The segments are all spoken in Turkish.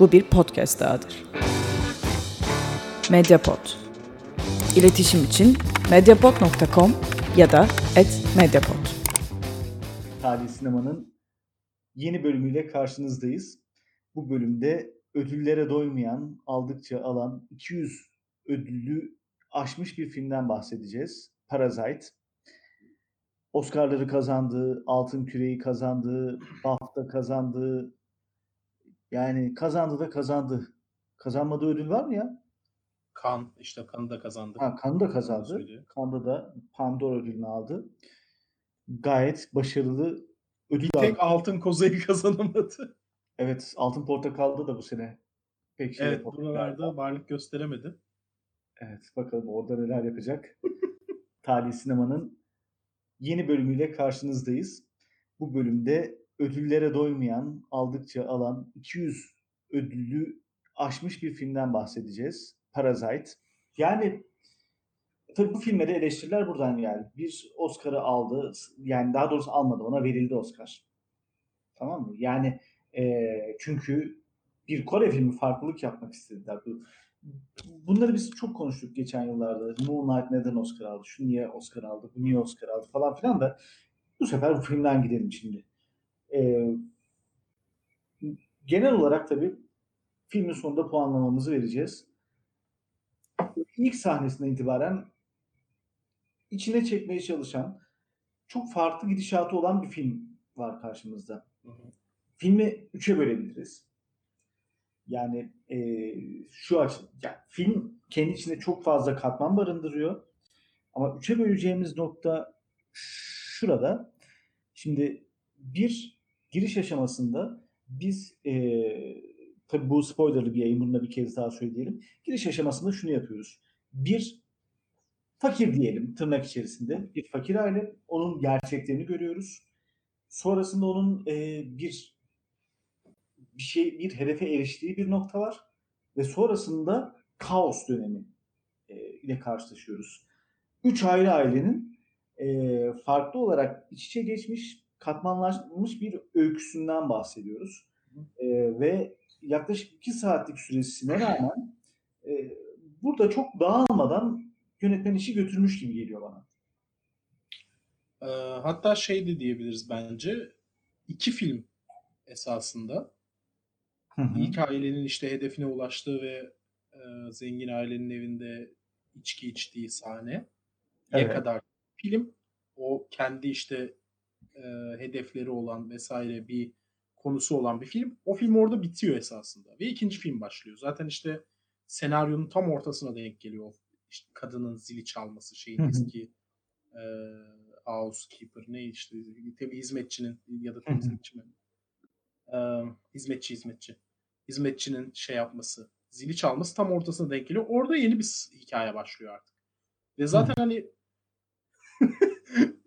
Bu bir podcast dahadır. Mediapod. İletişim için mediapod.com ya da @mediapod. Tarihi Sinema'nın yeni bölümüyle karşınızdayız. Bu bölümde ödüllere doymayan, aldıkça alan 200 ödüllü aşmış bir filmden bahsedeceğiz. Parasite. Oscar'ları kazandı, Altın Küre'yi kazandı, BAFTA kazandı. Yani kazandı da kazandı. Kazanmadığı ödül var mı ya? Kan işte Kan'ı da kazandı. Ha, Cannes'ı da kazandı. Cannes'da da Pandora ödülünü aldı. Gayet başarılı ödül Bir aldı. tek altın kozayı kazanamadı. Evet, Altın Portakal'da da bu sene pek şey evet buralarda varlık gösteremedi. Evet, bakalım orada neler yapacak. Tarihi Sinema'nın yeni bölümüyle karşınızdayız. Bu bölümde ödüllere doymayan, aldıkça alan 200 ödüllü aşmış bir filmden bahsedeceğiz. Parasite. Yani tabii bu filme de eleştiriler buradan geldi. Bir Oscar'ı aldı. Yani daha doğrusu almadı. Ona verildi Oscar. Tamam mı? Yani eee, çünkü bir Kore filmi farklılık yapmak istediler. Bu, bunları biz çok konuştuk geçen yıllarda. Moonlight neden Oscar aldı? Şu niye Oscar aldı? Bu niye Oscar aldı? Falan filan da bu sefer bu filmden gidelim şimdi. Eee, genel olarak tabii filmin sonunda puanlamamızı vereceğiz. İlk sahnesinden itibaren içine çekmeye çalışan çok farklı gidişatı olan bir film var karşımızda. Hı hı. Filmi üçe bölebiliriz. Yani eee, şu aç, yani film kendi içinde çok fazla katman barındırıyor. Ama üçe böleceğimiz nokta şurada. Şimdi bir giriş aşamasında biz eee tabii bu spoilerlı bir yayın bunu bir kez daha söyleyelim. Giriş aşamasında şunu yapıyoruz. Bir fakir diyelim tırnak içerisinde bir fakir aile onun gerçeklerini görüyoruz. Sonrasında onun eee, bir bir şey bir hedefe eriştiği bir nokta var ve sonrasında kaos dönemi e, ile karşılaşıyoruz. Üç ayrı ailenin e, farklı olarak iç içe geçmiş, katmanlaşmış bir öyküsünden bahsediyoruz. E, ve yaklaşık iki saatlik süresine rağmen e, burada çok dağılmadan yönetmen işi götürmüş gibi geliyor bana. Ee, hatta şey de diyebiliriz bence. iki film esasında. Hı hı. İlk ailenin işte hedefine ulaştığı ve e, zengin ailenin evinde içki içtiği sahne. Evet. kadar film. O kendi işte e, hedefleri olan vesaire bir konusu olan bir film. O film orada bitiyor esasında. Ve ikinci film başlıyor. Zaten işte senaryonun tam ortasına denk geliyor. İşte kadının zili çalması şeyin eski e, housekeeper ne işte tabii hizmetçinin ya da temizlikçi mi? E, hizmetçi hizmetçi. Hizmetçinin şey yapması, zili çalması tam ortasına denk geliyor. Orada yeni bir hikaye başlıyor artık. Ve zaten hani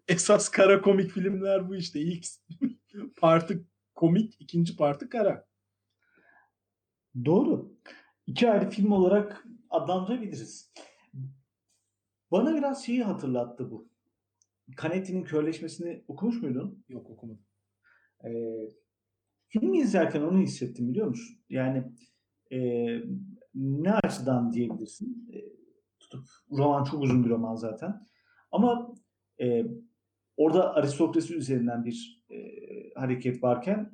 esas kara komik filmler bu işte. İlk partı komik, ikinci partı kara. Doğru. İki ayrı film olarak adlandırabiliriz. Bana biraz şeyi hatırlattı bu. Canetti'nin körleşmesini okumuş muydun? Yok okumadım. Ee, filmi izlerken onu hissettim biliyor musun? Yani e, ne açıdan diyebilirsin? E, tutup roman çok uzun bir roman zaten. Ama e, orada aristokrasi üzerinden bir e, hareket varken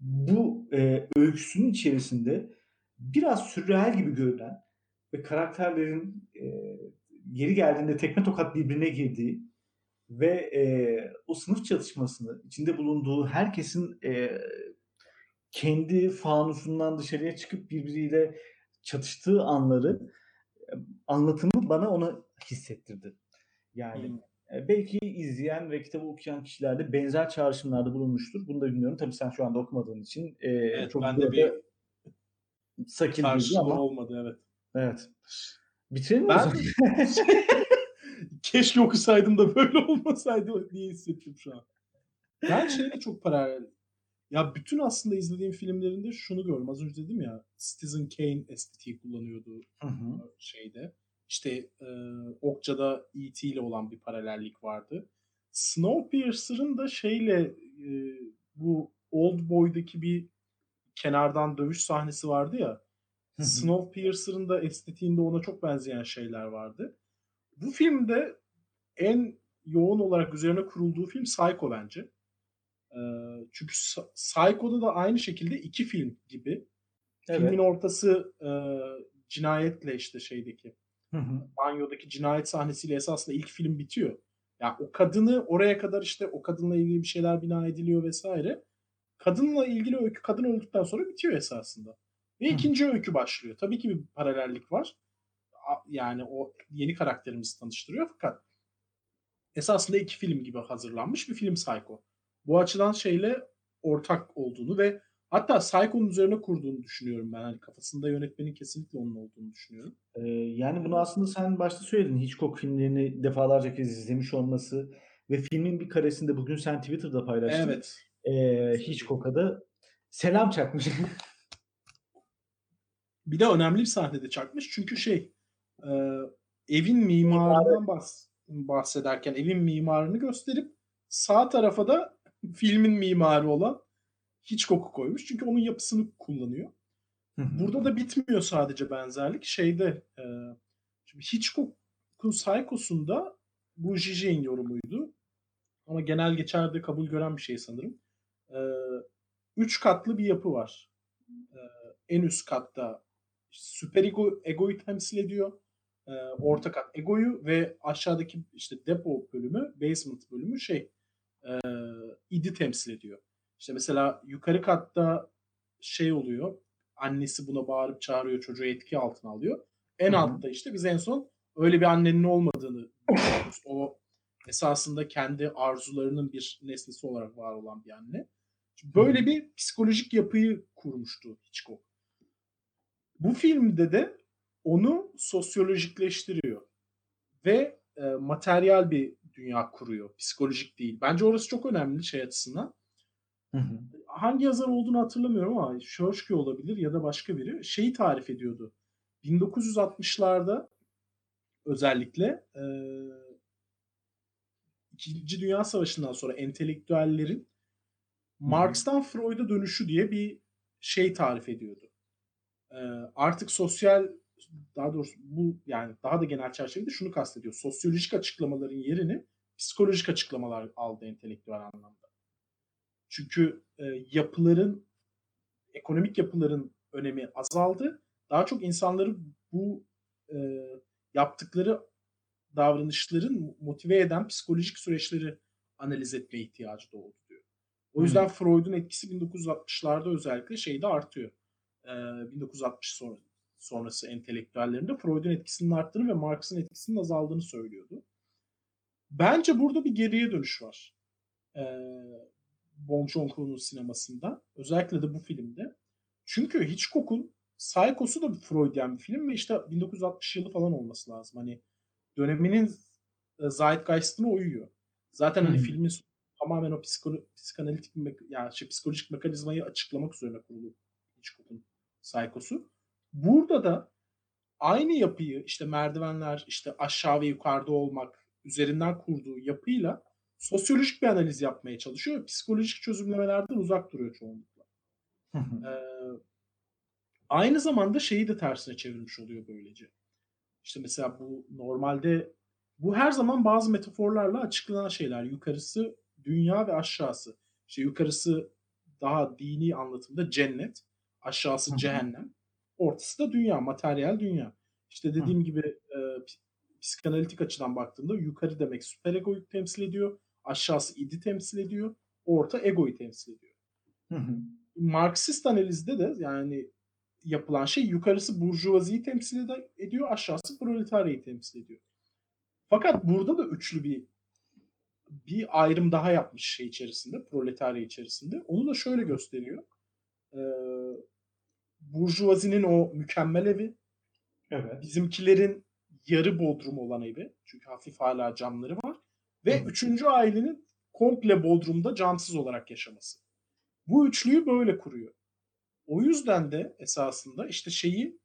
bu e, öyküsünün içerisinde biraz sürreal gibi görünen ve karakterlerin e, geri geldiğinde tekme tokat birbirine girdiği ve e, o sınıf çatışmasını içinde bulunduğu herkesin e, kendi fanusundan dışarıya çıkıp birbiriyle çatıştığı anları e, anlatımı bana onu hissettirdi. Yani Hmm. E, belki izleyen ve kitabı okuyan kişiler de benzer çağrışımlarda bulunmuştur. Bunu da bilmiyorum. Tabii sen şu anda okumadığın için e, Evet, çok ben de bir karşılığı ama olmadı evet. evet. Bitirelim mi Ben zaman? keşke okusaydım da böyle olmasaydı diye hissettim şu an. Ben şeyde çok paralel. Ya bütün aslında izlediğim filmlerinde şunu gördüm. Az önce dedim ya Citizen Kane estetiği kullanıyordu Hı hı. şeyde. İşte e, Okça'da E.T. ile olan bir paralellik vardı. Snowpiercer'ın da şeyle e, bu Old Boy'daki bir kenardan dövüş sahnesi vardı ya. Snowpiercer'ın da estetiğinde ona çok benzeyen şeyler vardı. Bu filmde en yoğun olarak üzerine kurulduğu film Psycho bence. Ee, çünkü Psycho'da da aynı şekilde iki film gibi. Filmin Evet. ortası e, cinayetle işte şeydeki Hı hı. banyodaki cinayet sahnesiyle esasında ilk film bitiyor. Ya o kadını oraya kadar işte o kadınla ilgili bir şeyler bina ediliyor vesaire. Kadınla ilgili öykü kadın öldükten sonra bitiyor esasında. Ve Hı ikinci öykü başlıyor. Tabii ki bir paralellik var. Yani o yeni karakterimizi tanıştırıyor fakat esasında iki film gibi hazırlanmış bir film Psycho. Bu açıdan şeyle ortak olduğunu ve hatta Psycho'nun üzerine kurduğunu düşünüyorum ben. Hani kafasında yönetmenin kesinlikle onun olduğunu düşünüyorum. Ee, yani bunu aslında sen başta söyledin. Hitchcock filmlerini defalarca kez izlemiş olması ve filmin bir karesinde bugün sen Twitter'da paylaştın. Evet. Ee, Hitchcock'a da selam çakmış. Bir de önemli bir sahnede çakmış. Çünkü şey e, evin mimarından bahs- bahsederken evin mimarını gösterip sağ tarafa da filmin mimarı olan Hitchcock'u koymuş. Çünkü onun yapısını kullanıyor. Burada da bitmiyor sadece benzerlik. Şeyde e, şimdi Hitchcock'un Psycho'sunda bu Zizek'in yorumuydu. Ama genel geçerde kabul gören bir şey sanırım. E, üç katlı bir yapı var. E, en üst katta süper ego, egoyu temsil ediyor. E, orta kat egoyu ve aşağıdaki işte depo bölümü, basement bölümü şey e, idi temsil ediyor. İşte mesela yukarı katta şey oluyor. Annesi buna bağırıp çağırıyor, çocuğu etki altına alıyor. En Hı hı. altta işte biz en son öyle bir annenin olmadığını görüyoruz. O esasında kendi arzularının bir nesnesi olarak var olan bir anne. Böyle bir psikolojik yapıyı kurmuştu Hitchcock. Bu filmde de onu sosyolojikleştiriyor ve e, materyal bir dünya kuruyor. Psikolojik değil. Bence orası çok önemli şey açısından. Hı hı. Hangi yazar olduğunu hatırlamıyorum ama Şörşki olabilir ya da başka biri şeyi tarif ediyordu. 1960'larda özellikle e, İkinci Dünya Savaşı'ndan sonra entelektüellerin Marx'tan Freud'a dönüşü diye bir şey tarif ediyordu. Ee, artık sosyal daha doğrusu bu yani daha da genel çerçevede şunu kastediyor. Sosyolojik açıklamaların yerini psikolojik açıklamalar aldı entelektüel anlamda. Çünkü e, yapıların ekonomik yapıların önemi azaldı. Daha çok insanların bu e, yaptıkları davranışların motive eden psikolojik süreçleri analiz etme ihtiyacı doğdu diyor. O yüzden hmm. Freud'un etkisi 1960'larda özellikle şeyde artıyor. Ee, 1960 sonra, sonrası entelektüellerinde Freud'un etkisinin arttığını ve Marx'ın etkisinin azaldığını söylüyordu. Bence burada bir geriye dönüş var. Ee, Bong Joon-ho'nun sinemasında. Özellikle de bu filmde. Çünkü Hitchcock'un Psycho'su da bir Freudian bir film ve işte 1960 yılı falan olması lazım. Hani döneminin zeitgeist'ine uyuyor. Zaten hani hmm. filmin tamamen o psikolo psikanalitik yani şey, psikolojik mekanizmayı açıklamak üzerine kurulu Hitchcock'un Psycho'su. Burada da aynı yapıyı işte merdivenler, işte aşağı ve yukarıda olmak üzerinden kurduğu yapıyla sosyolojik bir analiz yapmaya çalışıyor. Psikolojik çözümlemelerden uzak duruyor çoğunlukla. ee, aynı zamanda şeyi de tersine çevirmiş oluyor böylece. İşte mesela bu normalde bu her zaman bazı metaforlarla açıklanan şeyler. Yukarısı dünya ve aşağısı. İşte yukarısı daha dini anlatımda cennet, aşağısı cehennem, ortası da dünya, materyal dünya. İşte dediğim gibi e, psikanalitik açıdan baktığımda yukarı demek süper egoyu temsil ediyor, aşağısı idi temsil ediyor, orta egoyu temsil ediyor. Marksist analizde de yani yapılan şey yukarısı burjuvaziyi temsil ediyor, aşağısı proletaryayı temsil ediyor. Fakat burada da üçlü bir bir ayrım daha yapmış şey içerisinde, proletarya içerisinde. Onu da şöyle gösteriyor. Ee, Burjuvazinin o mükemmel evi, evet. bizimkilerin yarı bodrum olan evi, çünkü hafif hala camları var. Ve Hı. üçüncü ailenin komple bodrumda camsız olarak yaşaması. Bu üçlüyü böyle kuruyor. O yüzden de esasında işte şeyi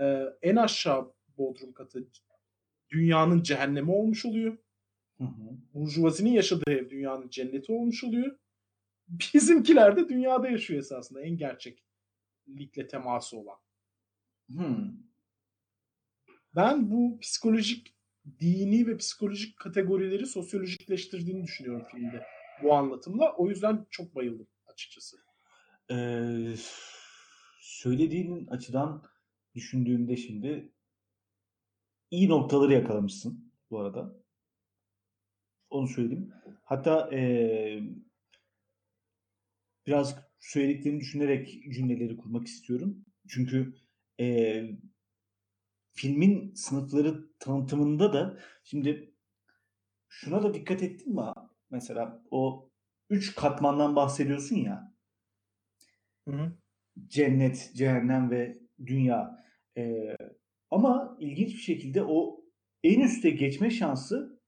e, en aşağı bodrum katı dünyanın cehennemi olmuş oluyor. Hı hı. Burjuvazinin yaşadığı ev dünyanın cenneti olmuş oluyor. Bizimkiler de dünyada yaşıyor esasında en gerçek psikolojiklikle teması olan. Hmm. Ben bu psikolojik dini ve psikolojik kategorileri sosyolojikleştirdiğini düşünüyorum filmde bu anlatımla. O yüzden çok bayıldım açıkçası. Ee, söylediğin açıdan düşündüğümde şimdi iyi noktaları yakalamışsın bu arada. Onu söyleyeyim. Hatta ee, biraz söylediklerini düşünerek cümleleri kurmak istiyorum. Çünkü ee, filmin sınıfları tanıtımında da şimdi şuna da dikkat ettin mi? Mesela o üç katmandan bahsediyorsun ya. Hı hı. Cennet, cehennem ve dünya. Ee, ama ilginç bir şekilde o en üste geçme şansı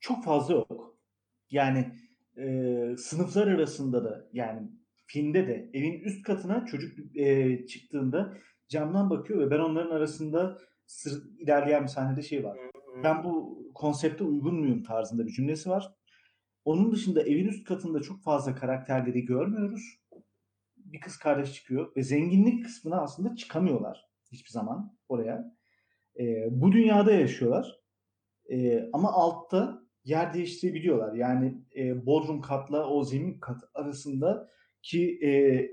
çok fazla yok. Yani e, sınıflar arasında da yani filmde de evin üst katına çocuk e, çıktığında camdan bakıyor ve ben onların arasında sır, ilerleyen bir sahnede şey var. Ben bu konsepte uygun muyum tarzında bir cümlesi var. Onun dışında evin üst katında çok fazla karakterleri görmüyoruz. Bir kız kardeş çıkıyor ve zenginlik kısmına aslında çıkamıyorlar hiçbir zaman oraya. E, bu dünyada yaşıyorlar. E, ama altta yer değiştirebiliyorlar. Yani e, bodrum katla o zemin kat arasında ki e,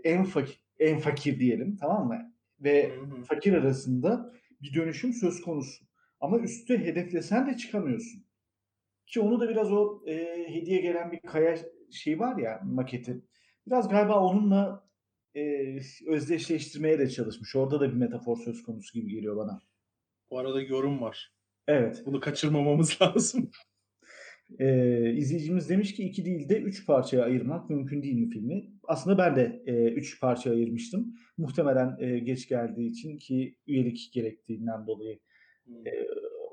en fakir en fakir diyelim tamam mı? Ve Hı hı. fakir arasında bir dönüşüm söz konusu. Ama üstte hedeflesen de çıkamıyorsun. Ki onu da biraz o e, hediye gelen bir kaya şey var ya maketi. Biraz galiba onunla e, özdeşleştirmeye de çalışmış. Orada da bir metafor söz konusu gibi geliyor bana. Bu arada yorum var. Evet. Bunu kaçırmamamız lazım. E, izleyicimiz demiş ki iki değil de üç parçaya ayırmak mümkün değil mi filmi? Aslında ben de e, üç parçaya ayırmıştım. Muhtemelen e, geç geldiği için ki üyelik gerektiğinden dolayı e,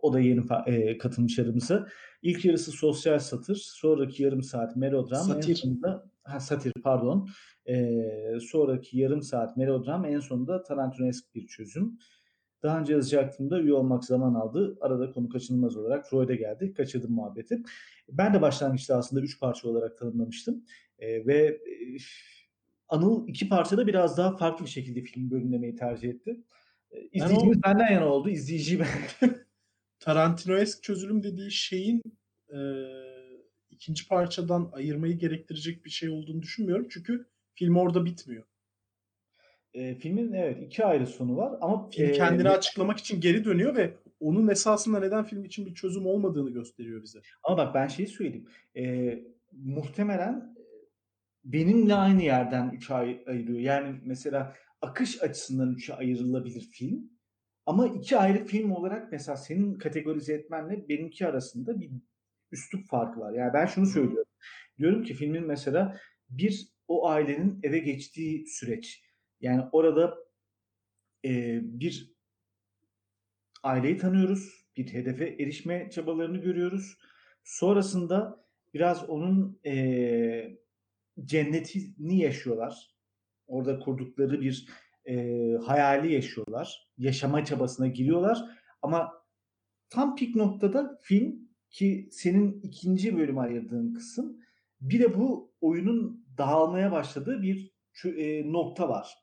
o da yeni e, katılmış aramıza. İlk yarısı sosyal satır, sonraki yarım saat melodram, Satir. en sonunda ha, satir pardon. E, sonraki yarım saat melodram, en sonunda Tarantinoesk bir çözüm. Daha önce yazacaktım üye olmak zaman aldı. Arada konu kaçınılmaz olarak Freud'e geldi. Kaçırdım muhabbeti. Ben de başlangıçta aslında üç parça olarak tanımlamıştım. E, ve e, Anıl iki parçada biraz daha farklı bir şekilde film bölümlemeyi tercih etti. E, İzleyicimiz benden yana oldu. İzleyiciyi ben Tarantinoesk çözülüm dediği şeyin e, ikinci parçadan ayırmayı gerektirecek bir şey olduğunu düşünmüyorum. Çünkü film orada bitmiyor. E, filmin evet iki ayrı sonu var ama Film e, kendini açıklamak için geri dönüyor ve onun esasında neden film için bir çözüm olmadığını gösteriyor bize. ama bak ben şeyi söyleyeyim. E, muhtemelen e, benimle aynı yerden üçe ay- ayırıyor. Yani mesela akış açısından üçe ayrılabilir film. Ama iki ayrı film olarak mesela senin kategorize etmenle benimki arasında bir üslup farkı var. Yani ben şunu söylüyorum. Diyorum ki filmin mesela bir o ailenin eve geçtiği süreç. Yani orada e, bir aileyi tanıyoruz. Bir hedefe erişme çabalarını görüyoruz. Sonrasında biraz onun e, cennetini yaşıyorlar. Orada kurdukları bir e, hayali yaşıyorlar. Yaşama çabasına giriyorlar. Ama tam pik noktada film ki senin ikinci bölüme ayırdığın kısım bir de bu oyunun dağılmaya başladığı bir nokta var.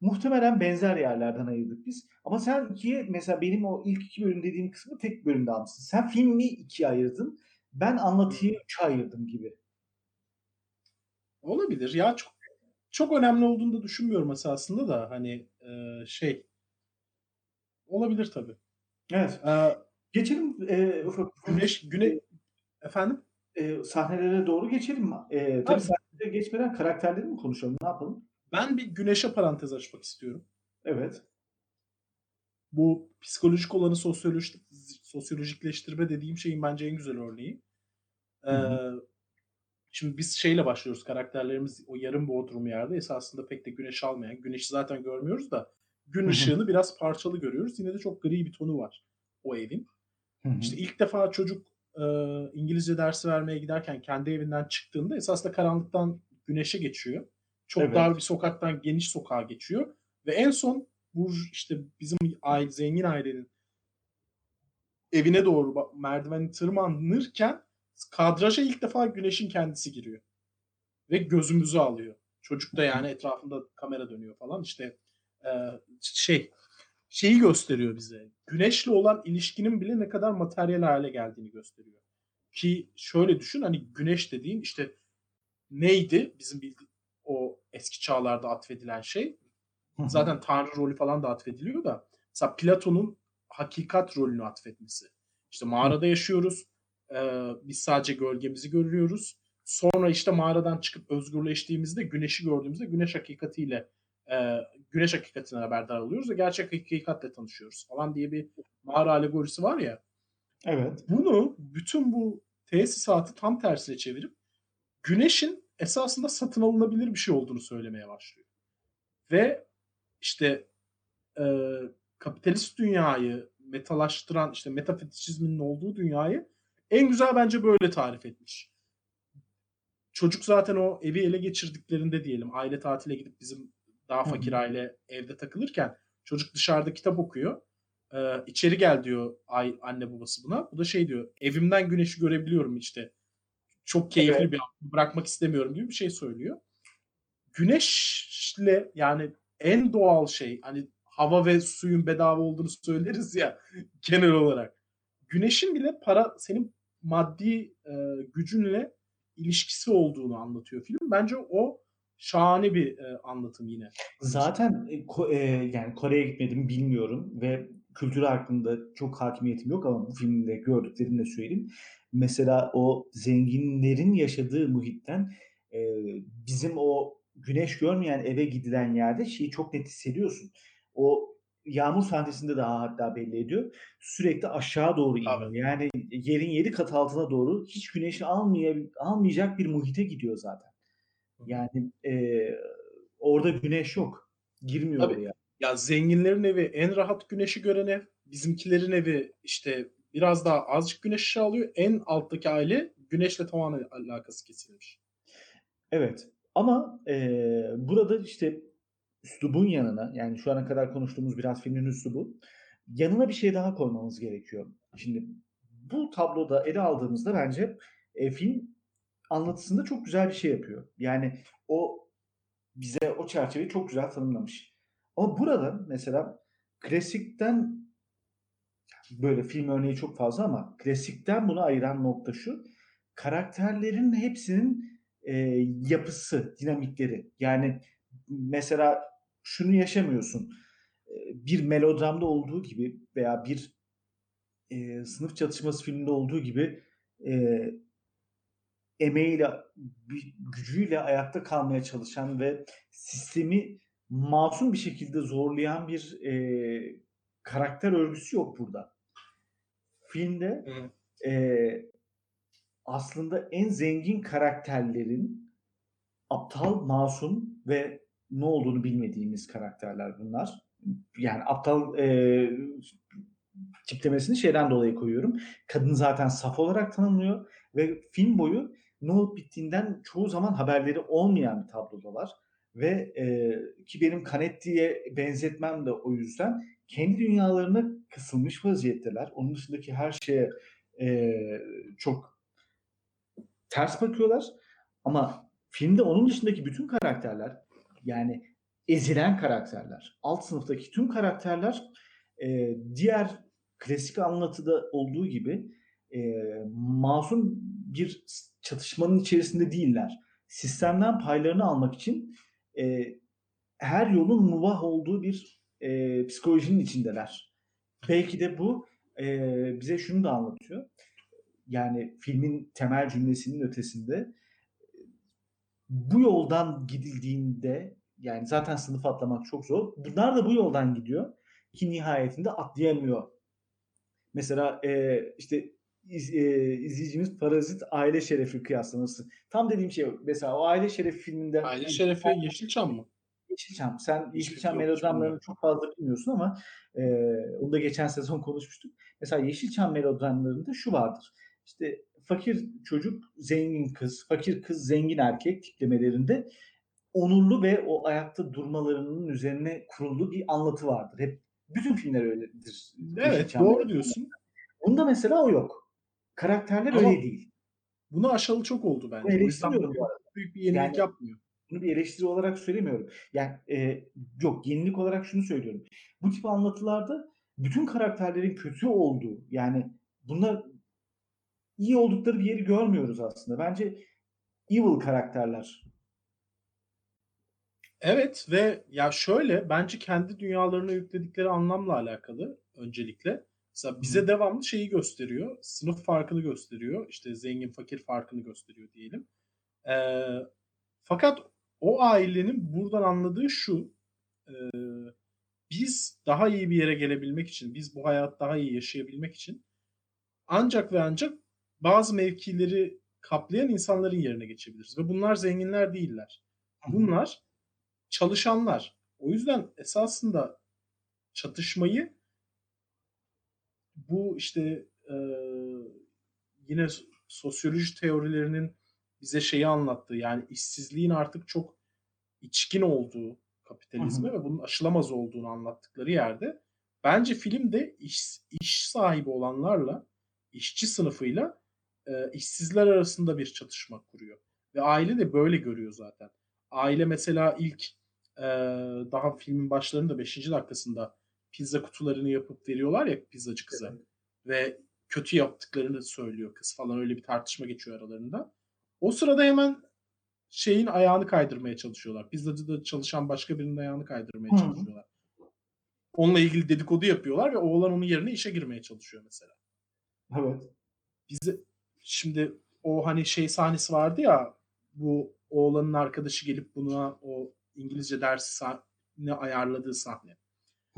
Muhtemelen benzer yerlerden ayırdık biz. Ama sen ikiye mesela benim o ilk iki bölüm dediğim kısmı tek bölümde almışsın. Sen filmi ikiye ayırdın. Ben anlatıyı üçe ayırdım gibi. Olabilir. Ya çok çok önemli olduğunu da düşünmüyorum esasında da hani e, şey olabilir tabii. Evet. E, Geçelim e, ufak güneş güne efendim e, sahnelere doğru geçelim. E, tabii Tabii. Geçmeden karakterleri mi konuşalım? Ne yapalım? ben bir güneşe parantez açmak istiyorum. Evet. Bu psikolojik olanı sosyolojik, sosyolojikleştirme dediğim şeyin bence en güzel örneği. Ee, şimdi biz şeyle başlıyoruz. Karakterlerimiz o yarım bodrum yerde esasında pek de güneş almayan. Güneşi zaten görmüyoruz da gün ışığını biraz parçalı görüyoruz. Yine de çok gri bir tonu var o evin. İşte ilk defa çocuk e, İngilizce dersi vermeye giderken kendi evinden çıktığında esasında karanlıktan güneşe geçiyor. Çok Evet. dar bir sokaktan geniş sokağa geçiyor. Ve en son bu işte bizim aile, zengin ailenin evine doğru merdiveni tırmanırken kadraja ilk defa güneşin kendisi giriyor. Ve gözümüzü alıyor Çocuk da yani etrafında kamera dönüyor falan işte e, şey şeyi gösteriyor bize. Güneşle olan ilişkinin bile ne kadar materyal hale geldiğini gösteriyor. Ki şöyle düşün hani güneş dediğin işte neydi bizim bildi o eski çağlarda atfedilen şey. Zaten tanrı rolü falan da atfediliyor da mesela Platon'un hakikat rolünü atfetmesi. İşte mağarada yaşıyoruz. Ee, biz sadece gölgemizi görüyoruz. Sonra işte mağaradan çıkıp özgürleştiğimizde güneşi gördüğümüzde güneş hakikatiyle e, güneş hakikatine haberdar oluyoruz ve gerçek hakikatle tanışıyoruz falan diye bir mağara alegorisi var ya. Evet. Bunu bütün bu tesisatı tam tersine çevirip güneşin esasında satın alınabilir bir şey olduğunu söylemeye başlıyor. Ve işte e, kapitalist dünyayı metalaştıran işte metafetişizmin olduğu dünyayı en güzel bence böyle tarif etmiş. Çocuk zaten o evi ele geçirdiklerinde diyelim aile tatile gidip bizim daha fakir aile evde takılırken çocuk dışarıda kitap okuyor. Ee, içeri gel diyor ay anne babası buna. Bu da şey diyor evimden güneşi görebiliyorum işte. Çok keyifli Evet. bir an, bırakmak istemiyorum gibi bir şey söylüyor. Güneşle yani en doğal şey hani hava ve suyun bedava olduğunu söyleriz ya genel olarak. Güneşin bile para senin maddi e, gücünle ilişkisi olduğunu anlatıyor film. Bence o şahane bir e, anlatım yine. Zaten e, Ko- e, yani Kore'ye gitmedim bilmiyorum ve kültürü hakkında çok hakimiyetim yok ama bu filmde gördüklerimle söyleyeyim. Mesela o zenginlerin yaşadığı muhitten e, bizim o güneş görmeyen eve gidilen yerde şeyi çok net hissediyorsun. O yağmur sahnesinde daha hatta belli ediyor. Sürekli aşağı doğru iniyor. Yani yerin yedi kat altına doğru hiç güneşi almaya, almayacak bir muhite gidiyor zaten. Yani e, orada güneş yok. Girmiyor Tabii. oraya. Ya zenginlerin evi en rahat güneşi gören ev. Bizimkilerin evi işte biraz daha azıcık güneş ışığı alıyor. En alttaki aile güneşle tamamen alakası kesilmiş. Evet. Ama e, burada işte üslubun yanına yani şu ana kadar konuştuğumuz biraz filmin üslubu yanına bir şey daha koymamız gerekiyor. Şimdi bu tabloda ele aldığımızda bence e, film anlatısında çok güzel bir şey yapıyor. Yani o bize o çerçeveyi çok güzel tanımlamış. Ama burada mesela klasikten böyle film örneği çok fazla ama klasikten bunu ayıran nokta şu. Karakterlerin hepsinin e, yapısı, dinamikleri. Yani mesela şunu yaşamıyorsun. E, bir melodramda olduğu gibi veya bir e, sınıf çatışması filminde olduğu gibi e, emeğiyle, gücüyle ayakta kalmaya çalışan ve sistemi masum bir şekilde zorlayan bir e, karakter örgüsü yok burada. Filmde e, aslında en zengin karakterlerin aptal, masum ve ne olduğunu bilmediğimiz karakterler bunlar. Yani aptal e, tiplemesini şeyden dolayı koyuyorum. Kadın zaten saf olarak tanımlıyor ve film boyu ne olup bittiğinden çoğu zaman haberleri olmayan bir tablodalar. Ve e, ki benim Canetti'ye benzetmem de o yüzden kendi dünyalarına kısılmış vaziyetteler. Onun dışındaki her şeye e, çok ters bakıyorlar. Ama filmde onun dışındaki bütün karakterler yani ezilen karakterler, alt sınıftaki tüm karakterler e, diğer klasik anlatıda olduğu gibi e, masum bir çatışmanın içerisinde değiller. Sistemden paylarını almak için e, her yolun mubah olduğu bir e, psikolojinin içindeler. Belki de bu e, bize şunu da anlatıyor. Yani filmin temel cümlesinin ötesinde bu yoldan gidildiğinde yani zaten sınıf atlamak çok zor. Bunlar da bu yoldan gidiyor ki nihayetinde atlayamıyor. Mesela e, işte iz, e, izleyicimiz Parazit aile şerefi kıyaslaması. Tam dediğim şey mesela o aile şerefi filminde Aile şerefi Yeşilçam mı? Yeşilçam. Sen Yeşilçam yok, hiç melodramlarını bilmiyorum. çok fazla bilmiyorsun ama e, onu da geçen sezon konuşmuştuk. Mesela Yeşilçam melodramlarında şu vardır. İşte fakir çocuk zengin kız, fakir kız zengin erkek tiplemelerinde onurlu ve o ayakta durmalarının üzerine kurulu bir anlatı vardır. Hep bütün filmler öyledir. Evet Yeşilçam doğru diyorsun. Bunda mesela o yok. Karakterler Ama öyle değil. Bunu aşalı çok oldu bence. Eleştiriyorum bu arada. büyük bir yenilik Yani- yapmıyor. bunu bir eleştiri olarak söylemiyorum. Yani e, yok yenilik olarak şunu söylüyorum. Bu tip anlatılarda bütün karakterlerin kötü olduğu yani bunlar iyi oldukları bir yeri görmüyoruz aslında. Bence evil karakterler. Evet ve ya şöyle bence kendi dünyalarına yükledikleri anlamla alakalı öncelikle. Mesela bize devamlı şeyi gösteriyor. Sınıf farkını gösteriyor. İşte zengin fakir farkını gösteriyor diyelim. Ee, fakat o ailenin buradan anladığı şu. e, biz daha iyi bir yere gelebilmek için, biz bu hayat daha iyi yaşayabilmek için ancak ve ancak bazı mevkileri kaplayan insanların yerine geçebiliriz. Ve bunlar zenginler değiller. Bunlar çalışanlar. O yüzden esasında çatışmayı bu işte e, yine sosyoloji teorilerinin bize şeyi anlattığı yani işsizliğin artık çok içkin olduğu kapitalizme hı. ve bunun aşılamaz olduğunu anlattıkları yerde bence filmde iş, iş sahibi olanlarla işçi sınıfıyla e, işsizler arasında bir çatışma kuruyor. Ve aile de böyle görüyor zaten. Aile mesela ilk e, daha filmin başlarında 5. dakikasında pizza kutularını yapıp veriyorlar ya pizzacı kıza. Evet. Ve kötü yaptıklarını söylüyor kız falan öyle bir tartışma geçiyor aralarında. O sırada hemen şeyin ayağını kaydırmaya çalışıyorlar. Pizzacıda çalışan başka birinin ayağını kaydırmaya Hı çalışıyorlar. Onunla ilgili dedikodu yapıyorlar ve oğlan onun yerine işe girmeye çalışıyor mesela. Evet. Bizi şimdi o hani şey sahnesi vardı ya bu oğlanın arkadaşı gelip buna o İngilizce dersi sahne ayarladığı sahne.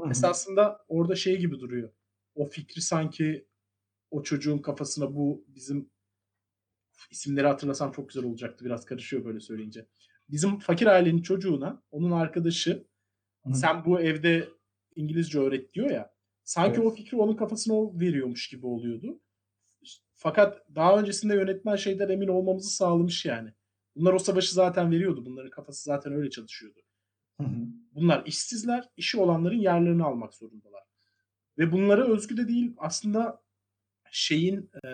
Hı hı. Esasında orada şey gibi duruyor. O fikri sanki o çocuğun kafasına bu bizim isimleri hatırlasam çok güzel olacaktı. Biraz karışıyor böyle söyleyince. Bizim fakir ailenin çocuğuna onun arkadaşı Hı hı. sen bu evde İngilizce öğret diyor ya. Sanki Evet. o fikri onun kafasına o veriyormuş gibi oluyordu. Fakat daha öncesinde yönetmen şeyden emin olmamızı sağlamış yani. Bunlar o savaşı zaten veriyordu. Bunların kafası zaten öyle çalışıyordu. Hı hı. Bunlar işsizler, işi olanların yerlerini almak zorundalar. Ve bunlara özgü de değil aslında şeyin e,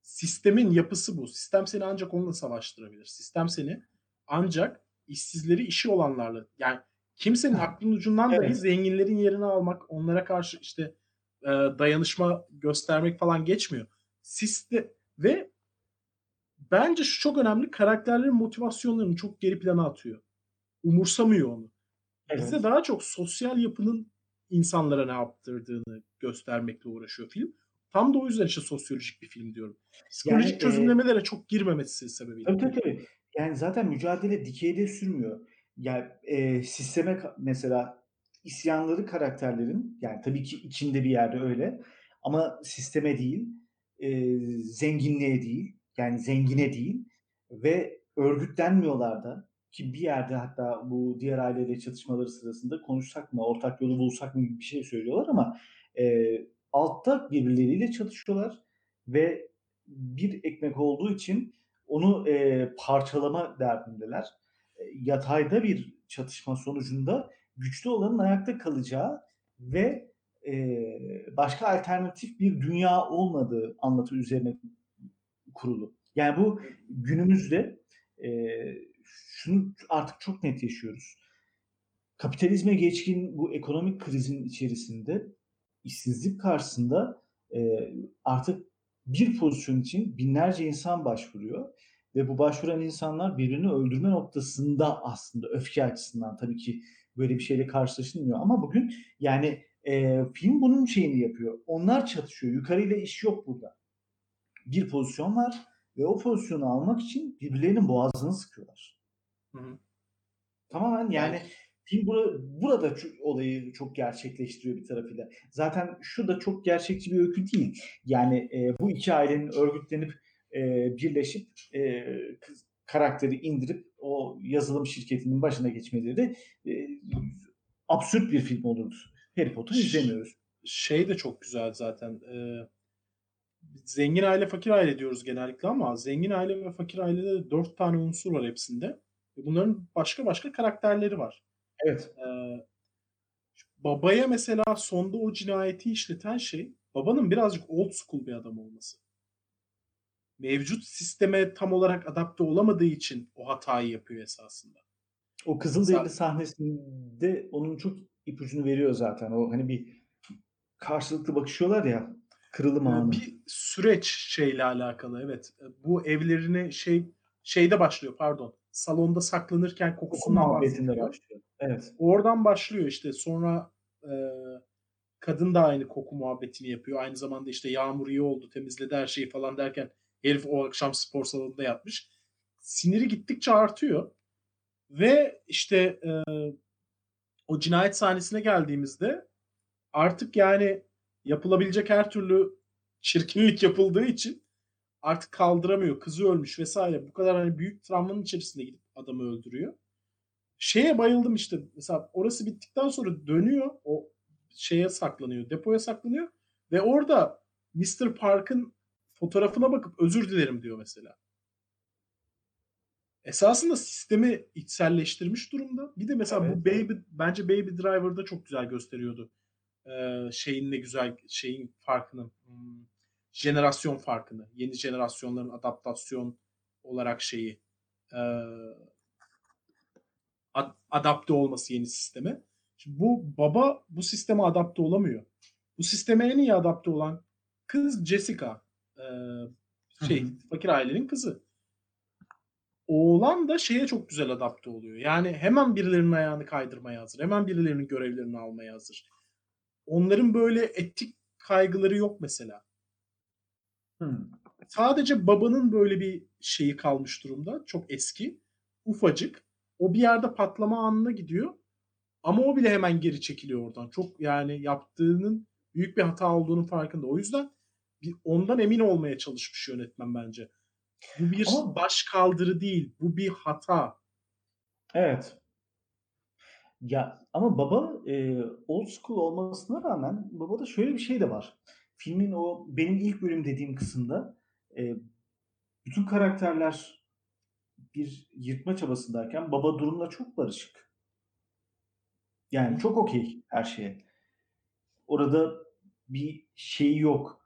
sistemin yapısı bu. Sistem seni ancak onunla savaştırabilir. Sistem seni ancak işsizleri işi olanlarla yani kimsenin aklının ucundan dahi Evet. zenginlerin yerini almak, onlara karşı işte e, dayanışma göstermek falan geçmiyor. Siste ve bence şu çok önemli karakterlerin motivasyonlarını çok geri plana atıyor. Umursamıyor onu. Bize Evet. daha çok sosyal yapının insanlara ne yaptırdığını göstermekle uğraşıyor film. Tam da o yüzden işte sosyolojik bir film diyorum. Psikolojik Yani e, çözümlemelere çok girmemesi sebebiyle. tabii tabii. Yani zaten mücadele dikeyde sürmüyor. Yani e, sisteme mesela isyanları karakterlerin yani tabii ki içinde bir yerde öyle ama sisteme değil, e, zenginliğe değil, yani zengine değil ve örgütlenmiyorlar da ki bir yerde hatta bu diğer aileyle çatışmaları sırasında konuşsak mı, ortak yolu bulsak mı gibi bir şey söylüyorlar ama e, altta birbirleriyle çatışıyorlar ve bir ekmek olduğu için onu e, parçalama derdindeler. E, yatayda bir çatışma sonucunda güçlü olanın ayakta kalacağı ve e, başka alternatif bir dünya olmadığı anlatı üzerine kurulu. Yani bu günümüzde e, şunu artık çok net yaşıyoruz. Kapitalizme geçkin bu ekonomik krizin içerisinde işsizlik karşısında e, artık bir pozisyon için binlerce insan başvuruyor ve bu başvuran insanlar birbirini öldürme noktasında aslında öfke açısından tabii ki böyle bir şeyle karşılaşılmıyor ama bugün yani e, film bunun şeyini yapıyor. Onlar çatışıyor. Yukarıyla iş yok burada. Bir pozisyon var ve o pozisyonu almak için birbirlerinin boğazını sıkıyorlar. Hı hı. Tamamen yani film bura, burada ço- olayı çok gerçekleştiriyor bir tarafıyla. Zaten şu da çok gerçekçi bir öykü değil. Yani e, bu iki ailenin örgütlenip e, birleşip e, kız- karakteri indirip o yazılım şirketinin başına geçmeleri e, absürt bir film olurdu. Harry Potter ş- izlemiyoruz. şey de çok güzel zaten. Ee, zengin aile, fakir aile diyoruz genellikle ama zengin aile ve fakir ailede de dört tane unsur var hepsinde. Bunların başka başka karakterleri var. Evet. Ee, babaya mesela sonda o cinayeti işleten şey babanın birazcık old school bir adam olması. mevcut sisteme tam olarak adapte olamadığı için o hatayı yapıyor esasında. O Kızılderili sahnesinde onun çok ipucunu veriyor zaten. O hani bir karşılıklı bakışıyorlar ya kırılım anı. Bir süreç şeyle alakalı evet. Bu evlerini şey şeyde başlıyor pardon. Salonda saklanırken Koku kokusundan bahsediyor. başlıyor. Evet. Oradan başlıyor işte. Sonra e, kadın da aynı koku muhabbetini yapıyor. Aynı zamanda işte yağmur iyi oldu, temizledi her şeyi falan derken herif o akşam spor salonunda yatmış. Siniri gittikçe artıyor. Ve işte e, o cinayet sahnesine geldiğimizde artık yani yapılabilecek her türlü çirkinlik yapıldığı için artık kaldıramıyor. Kızı ölmüş vesaire. Bu kadar hani büyük travmanın içerisinde gidip adamı öldürüyor. Şeye bayıldım işte. Mesela orası bittikten sonra dönüyor. O şeye saklanıyor. Depoya saklanıyor. Ve orada Mr. Park'ın fotoğrafına bakıp özür dilerim diyor mesela. Esasında sistemi içselleştirmiş durumda. Bir de mesela Evet. bu Baby bence Baby Driver'da çok güzel gösteriyordu. Ee, şeyin ne güzel şeyin farkını. hmm, jenerasyon farkını. Yeni jenerasyonların adaptasyon olarak şeyi e, ad- adapte olması yeni sisteme. Şimdi bu baba bu sisteme adapte olamıyor. Bu sisteme en iyi adapte olan kız Jessica. Ee, şey fakir ailenin kızı. Oğlan da şeye çok güzel adapte oluyor. Yani hemen birilerinin ayağını kaydırmaya hazır. Hemen birilerinin görevlerini almaya hazır. Onların böyle etik kaygıları yok mesela. Hmm. Sadece babanın böyle bir şeyi kalmış durumda. Çok eski. Ufacık. O bir yerde patlama anına gidiyor. Ama o bile hemen geri çekiliyor oradan. Çok yani yaptığının büyük bir hata olduğunun farkında. O yüzden bir ondan emin olmaya çalışmış yönetmen bence. Bu bir Ama- baş kaldırı değil. Bu bir hata. Evet. Ya ama baba e, old school olmasına rağmen babada şöyle bir şey de var. Filmin o benim ilk bölüm dediğim kısımda e, bütün karakterler bir yırtma çabasındayken baba durumla çok barışık. Yani çok okey her şeye. Orada bir şey yok.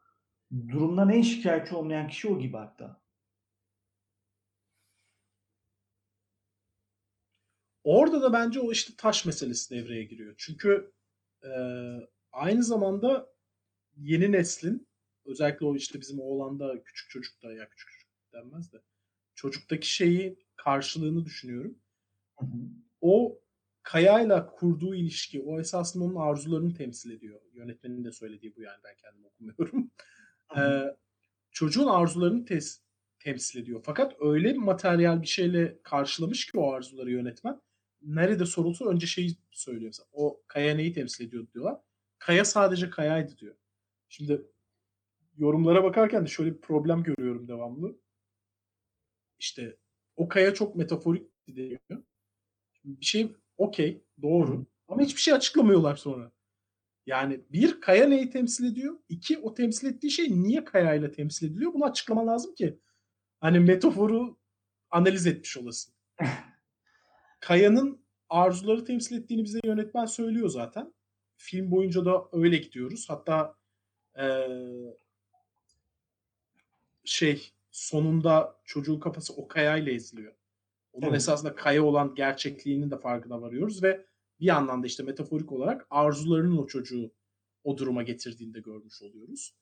Durumdan en şikayetçi olmayan kişi o gibi hatta. Orada da bence o işte taş meselesi devreye giriyor. Çünkü e, aynı zamanda yeni neslin özellikle o işte bizim oğlanda küçük çocukta ya küçük çocuk denmez de çocuktaki şeyi karşılığını düşünüyorum. Hı hı. O Kaya'yla kurduğu ilişki o esasında onun arzularını temsil ediyor. Yönetmenin de söylediği bu yani ben kendim okumuyorum. Hı. Ee, çocuğun arzularını tes- temsil ediyor. Fakat öyle materyal bir şeyle karşılamış ki o arzuları yönetmen. Nerede sorulsa önce şeyi söylüyor. Mesela, o Kaya neyi temsil ediyor diyorlar. Kaya sadece Kaya'ydı diyor. Şimdi yorumlara bakarken de şöyle bir problem görüyorum devamlı. İşte o Kaya çok metaforik diyor. Bir şey okey doğru Hı. ama hiçbir şey açıklamıyorlar sonra. Yani bir Kaya neyi temsil ediyor? İki o temsil ettiği şey niye Kaya ile temsil ediliyor? Bunu açıklama lazım ki. Hani metaforu analiz etmiş olasın. Kaya'nın arzuları temsil ettiğini bize yönetmen söylüyor zaten. Film boyunca da öyle gidiyoruz. Hatta eee, şey sonunda çocuğun kafası o Kaya ile eziliyor. Onun Evet. esasında Kaya olan gerçekliğinin de farkına varıyoruz ve bir yandan da işte metaforik olarak arzularının o çocuğu o duruma getirdiğini de görmüş oluyoruz.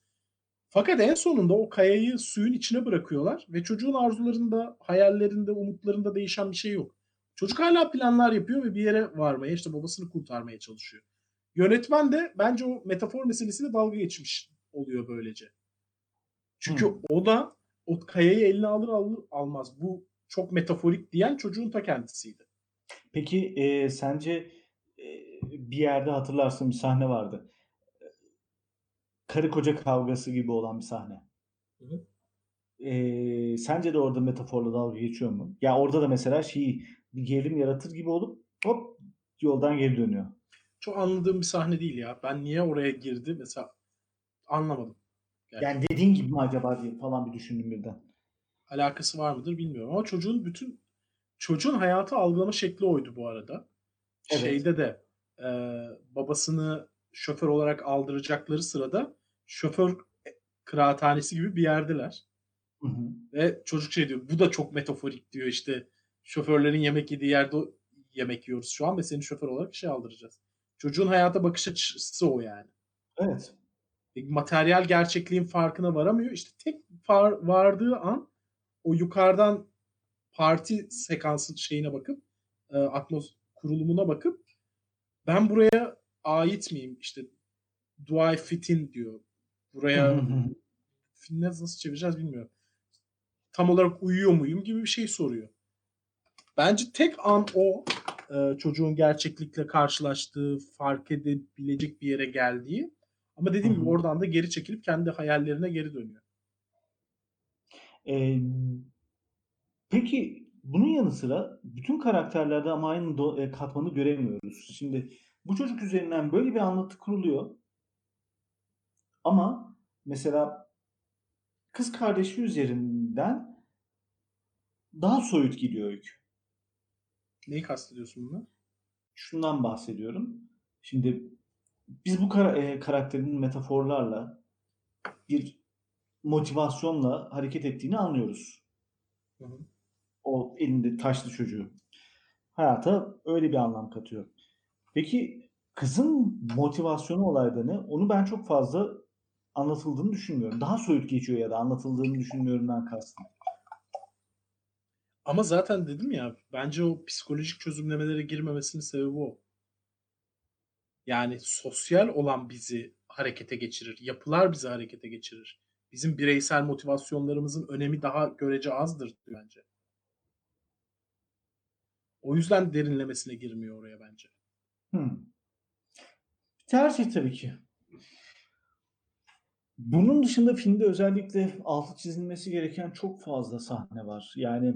Fakat en sonunda o kayayı suyun içine bırakıyorlar ve çocuğun arzularında, hayallerinde, umutlarında değişen bir şey yok. Çocuk hala planlar yapıyor ve bir yere varmaya, işte babasını kurtarmaya çalışıyor. Yönetmen de bence o metafor meselesiyle dalga geçmiş oluyor böylece. Çünkü Hmm. o da o kayayı eline alır alır almaz. Bu çok metaforik diyen çocuğun ta kendisiydi. Peki e, sence e, bir yerde hatırlarsın bir sahne vardı. Karı koca kavgası gibi olan bir sahne. Hı hı. E, sence de orada metaforla dalga geçiyor mu? Ya orada da mesela şey bir gerilim yaratır gibi olup hop yoldan geri dönüyor. Çok anladığım bir sahne değil ya. Ben niye oraya girdi mesela anlamadım. Yani dediğin gibi mi acaba diye falan bir düşündüm birden. alakası var mıdır bilmiyorum ama çocuğun bütün çocuğun hayatı algılama şekli oydu bu arada. Evet. Şeyde de e, babasını şoför olarak aldıracakları sırada şoför kıraathanesi gibi bir yerdeler. Hı hı. Ve çocuk şey diyor bu da çok metaforik diyor işte şoförlerin yemek yediği yerde yemek yiyoruz şu an ve seni şoför olarak işe aldıracağız. Çocuğun hayata bakış açısı o yani. Evet. E, materyal gerçekliğin farkına varamıyor. İşte tek far, vardığı an o yukarıdan parti sekansı şeyine bakıp e, atmos kurulumuna bakıp ben buraya ait miyim? İşte do I fit in diyor. Buraya film nasıl çevireceğiz bilmiyorum. Tam olarak uyuyor muyum gibi bir şey soruyor. Bence tek an o e, çocuğun gerçeklikle karşılaştığı, fark edebilecek bir yere geldiği. Ama dediğim gibi oradan da geri çekilip kendi hayallerine geri dönüyor. Ee, peki bunun yanı sıra bütün karakterlerde ama aynı do- e, katmanı göremiyoruz. Şimdi bu çocuk üzerinden böyle bir anlatı kuruluyor. Ama mesela kız kardeşi üzerinden daha soyut gidiyor öykü. Neyi kastediyorsun bununla? Şundan bahsediyorum. Şimdi biz bu kara- e, karakterin metaforlarla bir motivasyonla hareket ettiğini anlıyoruz. Hı hı. O elinde taşlı çocuğu. Hayata öyle bir anlam katıyor. Peki kızın motivasyonu olayda ne? Onu ben çok fazla anlatıldığını düşünmüyorum. Daha soyut geçiyor ya da anlatıldığını düşünmüyorumdan kastım. Ama zaten dedim ya bence o psikolojik çözümlemelere girmemesinin sebebi o. Yani sosyal olan bizi harekete geçirir. Yapılar bizi harekete geçirir. Bizim bireysel motivasyonlarımızın önemi daha görece azdır bence. O yüzden derinlemesine girmiyor oraya bence. Hmm. Tercih tabii ki. Bunun dışında filmde özellikle altı çizilmesi gereken çok fazla sahne var. Yani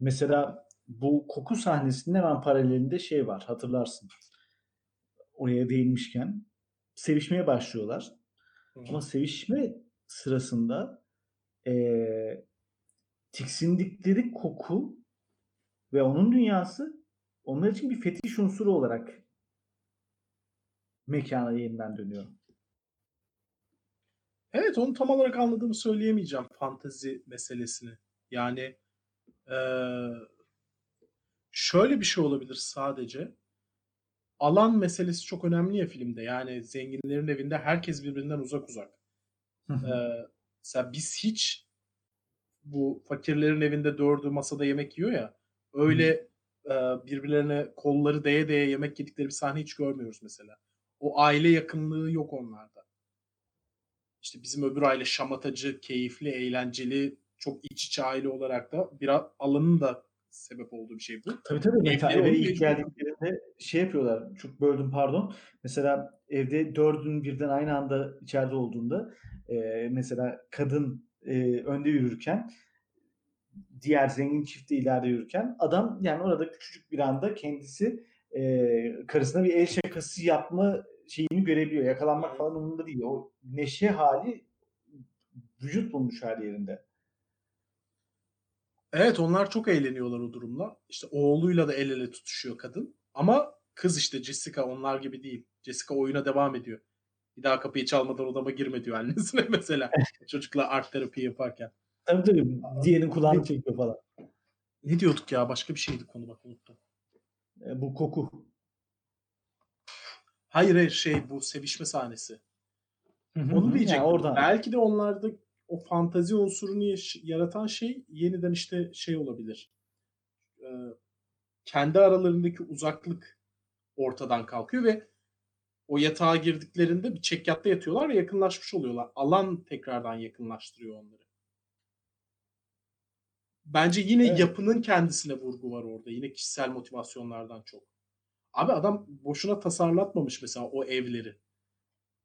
mesela bu koku sahnesinin hemen paralelinde şey var hatırlarsın. Oraya değinmişken sevişmeye başlıyorlar. Ama sevişme sırasında eee tiksindikleri koku ve onun dünyası onlar için bir fetiş unsuru olarak mekana yeniden dönüyor. Evet onu tam olarak anladığımı söyleyemeyeceğim fantezi meselesini. Yani eee, şöyle bir şey olabilir sadece. Alan meselesi çok önemli ya filmde. Yani zenginlerin evinde herkes birbirinden uzak uzak. Eee, mesela biz hiç bu fakirlerin evinde dördü masada yemek yiyor ya öyle e, birbirlerine kolları değe değe yemek yedikleri bir sahne hiç görmüyoruz mesela. O aile yakınlığı yok onlarda. İşte bizim öbür aile şamatacı, keyifli, eğlenceli, çok iç içe aile olarak da biraz alanın da sebep olduğu bir şey bu. Tabii tabii. Mesela eve ilk geldiklerinde şey yapıyorlar. Çok böldüm pardon. Mesela evde dördün birden aynı anda içeride olduğunda e, mesela kadın e, önde yürürken diğer zengin çifti ileride yürürken adam yani orada küçücük bir anda kendisi e, karısına bir el şakası yapma şeyini görebiliyor. Yakalanmak falan umurunda değil. O neşe hali vücut bulmuş her yerinde. Evet onlar çok eğleniyorlar o durumla. İşte oğluyla da el ele tutuşuyor kadın. Ama kız işte Jessica onlar gibi değil. Jessica oyuna devam ediyor. Bir daha kapıyı çalmadan odama girme diyor annesine mesela. Çocukla art terapi yaparken. Tabii tabii. Diğerinin kulağını çekiyor falan. Ne diyorduk ya? Başka bir şeydi konu bak unuttum. E, bu koku. Hayır hayır şey bu sevişme sahnesi. Onu Onu diyecektim. oradan. Belki de onlarda o fantazi unsurunu yaratan şey yeniden işte şey olabilir. Ee, kendi aralarındaki uzaklık ortadan kalkıyor ve o yatağa girdiklerinde bir çekyatta yatıyorlar ve yakınlaşmış oluyorlar. Alan tekrardan yakınlaştırıyor onları. Bence yine Evet. yapının kendisine vurgu var orada. Yine kişisel motivasyonlardan çok. Abi adam boşuna tasarlatmamış mesela o evleri.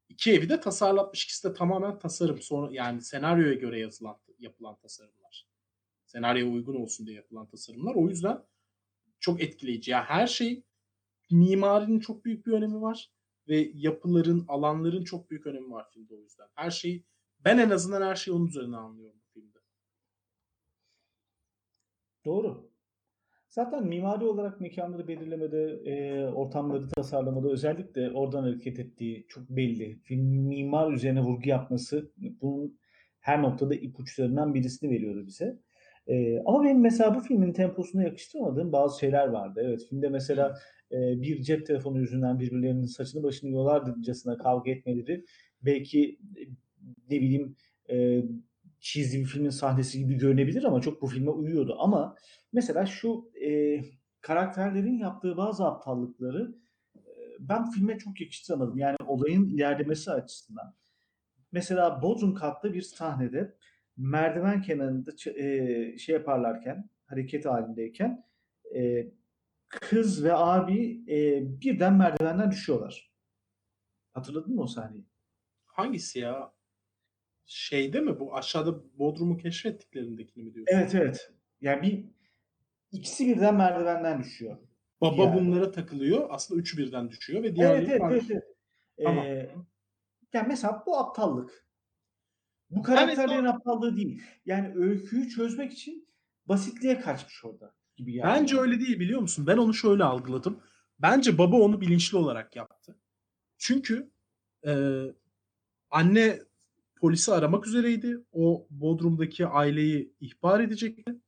İki evi de tasarlatmış. İkisi de tamamen tasarım. Sonra yani senaryoya göre yazılan yapılan tasarımlar. Senaryoya uygun olsun diye yapılan tasarımlar. O yüzden çok etkileyici. Ya her şey mimarinin çok büyük bir önemi var ve yapıların, alanların çok büyük önemi var filmde o yüzden. Her şeyi ben en azından her şeyi onun üzerine anlıyorum bu filmde. Doğru. Zaten mimari olarak mekanları belirlemede, e, ortamları tasarlamada özellikle oradan hareket ettiği çok belli. Film mimar üzerine vurgu yapması, bunun her noktada ipuçlarından birisini veriyordu bize. Ee, ama benim mesela bu filmin temposuna yakıştıramadığım bazı şeyler vardı. Evet filmde mesela e, bir cep telefonu yüzünden birbirlerinin saçını başını yolarcasına kavga etmeleri belki e, ne bileyim e, çizdiği bir filmin sahnesi gibi görünebilir ama çok bu filme uyuyordu. Ama mesela şu e, karakterlerin yaptığı bazı aptallıkları e, ben filme çok yakıştıramadım. Yani olayın ilerlemesi açısından. Mesela Bodrum katta bir sahnede merdiven kenarında e, şey yaparlarken, hareket halindeyken e, kız ve abi e, birden merdivenden düşüyorlar. Hatırladın mı o sahneyi? Hangisi ya? Şeyde mi bu aşağıda Bodrum'u keşfettiklerindekini mi diyorsun? Evet evet. Yani bir ikisi birden merdivenden düşüyor. Baba Yani. bunlara takılıyor. Aslında üçü birden düşüyor ve diğerleri Evet evet farklı. evet. evet. Tamam. Ee, yani mesela bu aptallık. Bu karakterlerin son- aptallığı değil. Yani öyküyü çözmek için basitliğe kaçmış orada gibi yani. Bence öyle değil biliyor musun? Ben onu şöyle algıladım. Bence baba onu bilinçli olarak yaptı. Çünkü e, anne polisi aramak üzereydi. O Bodrum'daki aileyi ihbar edecekti.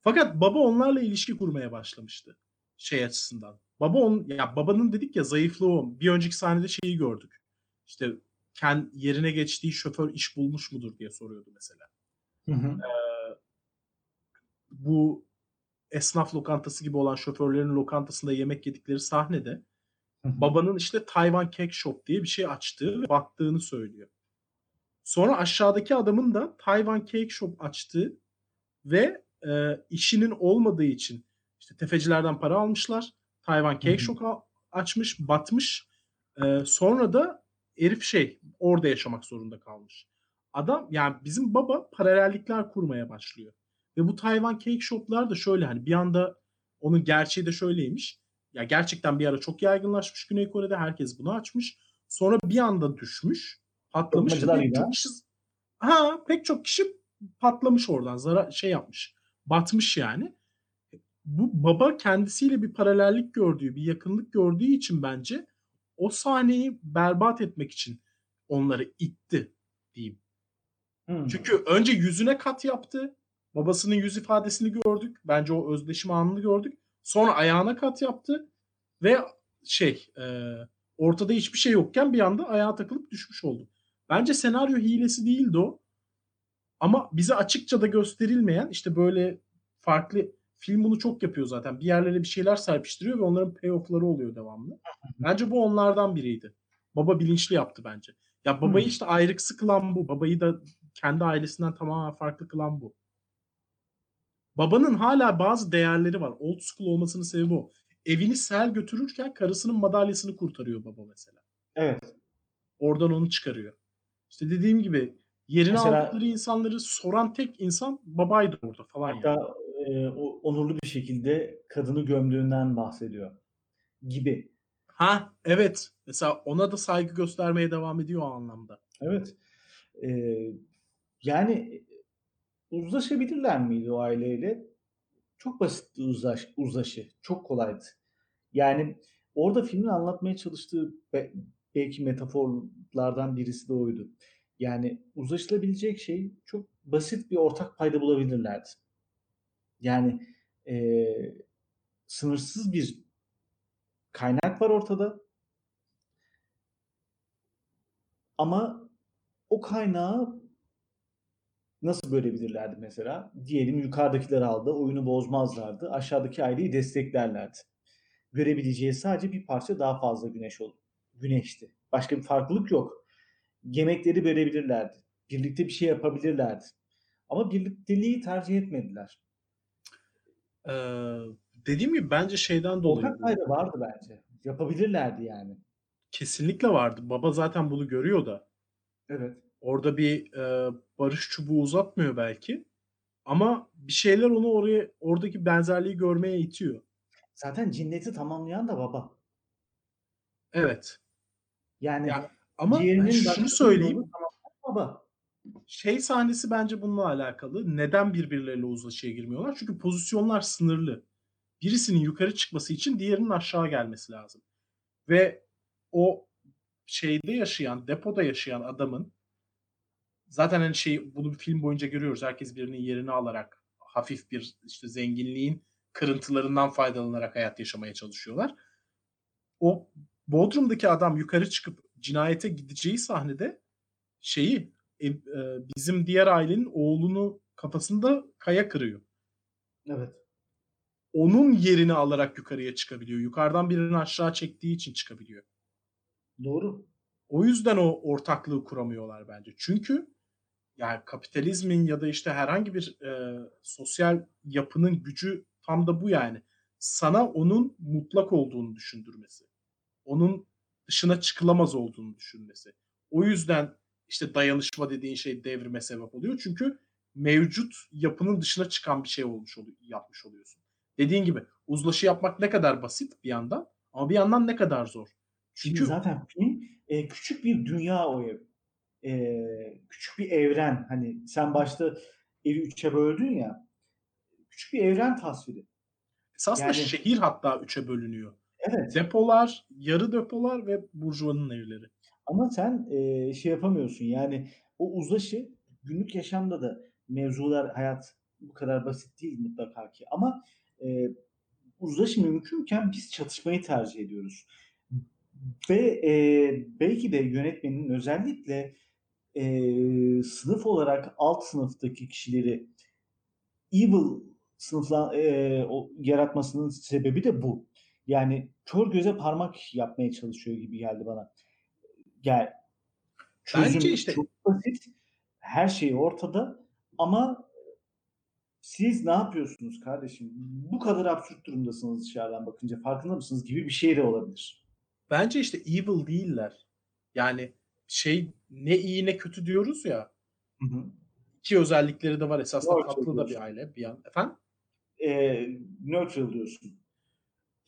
Fakat baba onlarla ilişki kurmaya başlamıştı. Şey açısından. Baba on, ya babanın dedik ya zayıflığı o. Bir önceki sahnede şeyi gördük. İşte kend, yerine geçtiği şoför iş bulmuş mudur diye soruyordu mesela. Hı hı. bu esnaf lokantası gibi olan şoförlerin lokantasında yemek yedikleri sahnede Hı hı. babanın işte Tayvan Cake Shop diye bir şey açtığı ve battığını söylüyor. Sonra aşağıdaki adamın da Tayvan Cake Shop açtığı ve e, işinin olmadığı için işte tefecilerden para almışlar. Tayvan Cake. Shop açmış, batmış. E, sonra da herif şey orada yaşamak zorunda kalmış. Adam yani bizim baba paralellikler kurmaya başlıyor. Ve bu Tayvan Cake Shop'lar da şöyle hani bir anda onun gerçeği de şöyleymiş. Ya gerçekten bir ara çok yaygınlaşmış Güney Kore'de. Herkes bunu açmış. Sonra bir anda düşmüş. Patlamış. Pek çok kişi, ha, pek çok kişi patlamış oradan. Zara şey yapmış. Batmış yani. Bu baba kendisiyle bir paralellik gördüğü, bir yakınlık gördüğü için bence o sahneyi berbat etmek için onları itti diyeyim. Hı. Çünkü önce yüzüne kat yaptı. Babasının yüz ifadesini gördük. Bence o özdeşim anını gördük. Sonra ayağına kat yaptı. Ve şey e, ortada hiçbir şey yokken bir anda ayağa takılıp düşmüş oldu. Bence senaryo hilesi değildi o. Ama bize açıkça da gösterilmeyen işte böyle farklı film bunu çok yapıyor zaten. Bir yerlere bir şeyler serpiştiriyor ve onların payoff'ları oluyor devamlı. Bence bu onlardan biriydi. Baba bilinçli yaptı bence. Ya babayı işte ayrıksı kılan bu. Babayı da kendi ailesinden tamamen farklı kılan bu. Babanın hala bazı değerleri var. Old school olmasının sebebi o. Evini sel götürürken karısının madalyasını kurtarıyor baba mesela. Evet. Oradan onu çıkarıyor. İşte dediğim gibi yerine Mesela- aldıkları insanları soran tek insan babaydı orada falan yani. Hatta e, o onurlu bir şekilde kadını gömdüğünden bahsediyor gibi. Ha evet. Mesela ona da saygı göstermeye devam ediyor o anlamda. Evet. E, yani uzlaşabilirler miydi o aileyle? Çok basitti uzlaş, uzlaşı. Çok kolaydı. Yani orada filmin anlatmaya çalıştığı belki metaforlardan birisi de oydu. Yani uzlaşılabilecek şey çok basit bir ortak payda bulabilirlerdi. Yani e, sınırsız bir kaynak var ortada. Ama o kaynağı nasıl bölebilirlerdi mesela? Diyelim yukarıdakiler aldı, oyunu bozmazlardı. Aşağıdaki aileyi desteklerlerdi. Görebileceği sadece bir parça daha fazla güneş oldu. Güneşti. Başka bir farklılık yok. Yemekleri bölebilirlerdi. Birlikte bir şey yapabilirlerdi. Ama birlikteliği tercih etmediler. Ee, dediğim gibi bence şeyden dolayı. Ortak payda vardı bence. Yapabilirlerdi yani. Kesinlikle vardı. Baba zaten bunu görüyor da. Evet. Orada bir e, barış çubuğu uzatmıyor belki. Ama bir şeyler onu oraya oradaki benzerliği görmeye itiyor. Zaten cinneti tamamlayan da baba. Evet. Yani Ya, Ama şunu söyleyeyim. tamamlayan baba. Şey sahnesi bence bununla alakalı. Neden birbirleriyle uzlaşıya girmiyorlar? Çünkü pozisyonlar sınırlı. Birisinin yukarı çıkması için diğerinin aşağı gelmesi lazım. Ve o şeyde yaşayan, depoda yaşayan adamın zaten hani şey bunu bir film boyunca görüyoruz. Herkes birinin yerini alarak hafif bir işte zenginliğin kırıntılarından faydalanarak hayat yaşamaya çalışıyorlar. O Bodrum'daki adam yukarı çıkıp cinayete gideceği sahnede şeyi e, e, bizim diğer ailenin oğlunu kafasında kaya kırıyor. Evet. Onun yerini alarak yukarıya çıkabiliyor. Yukarıdan birini aşağı çektiği için çıkabiliyor. Doğru. O yüzden o ortaklığı kuramıyorlar bence. Çünkü yani kapitalizmin ya da işte herhangi bir e, sosyal yapının gücü tam da bu yani. Sana onun mutlak olduğunu düşündürmesi. Onun dışına çıkılamaz olduğunu düşünmesi. O yüzden işte dayanışma dediğin şey devrime sebep oluyor. Çünkü mevcut yapının dışına çıkan bir şey olmuş oluyor, yapmış oluyorsun. Dediğin gibi uzlaşı yapmak ne kadar basit bir yandan ama bir yandan ne kadar zor. Çünkü Çünkü zaten film e, küçük bir dünya o ev. E, küçük bir evren. Hani sen başta evi üçe böldün ya. Küçük bir evren tasviri. esasında Yani- şehir hatta üçe bölünüyor. Evet. Depolar, yarı depolar ve burjuvanın evleri. Ama sen e, şey yapamıyorsun. Yani o uzlaşı günlük yaşamda da mevzular hayat bu kadar basit değil mutlaka ki. Ama e, uzlaşı mümkünken biz çatışmayı tercih ediyoruz. Ve e, belki de yönetmenin özellikle e, sınıf olarak alt sınıftaki kişileri evil sınıfla e, o, yaratmasının sebebi de bu. Yani kör göze parmak yapmaya çalışıyor gibi geldi bana. Yani çözüm Bence işte- çok basit. Her şey ortada ama siz ne yapıyorsunuz kardeşim? Bu kadar absürt durumdasınız dışarıdan bakınca farkında mısınız gibi bir şey de olabilir. Bence işte evil değiller. Yani şey ne iyi ne kötü diyoruz ya. Hı hı. İki özellikleri de var. Esasında Doğru tatlı da söylüyorsun. bir aile bir yan. Efendim? E, neutral diyorsun.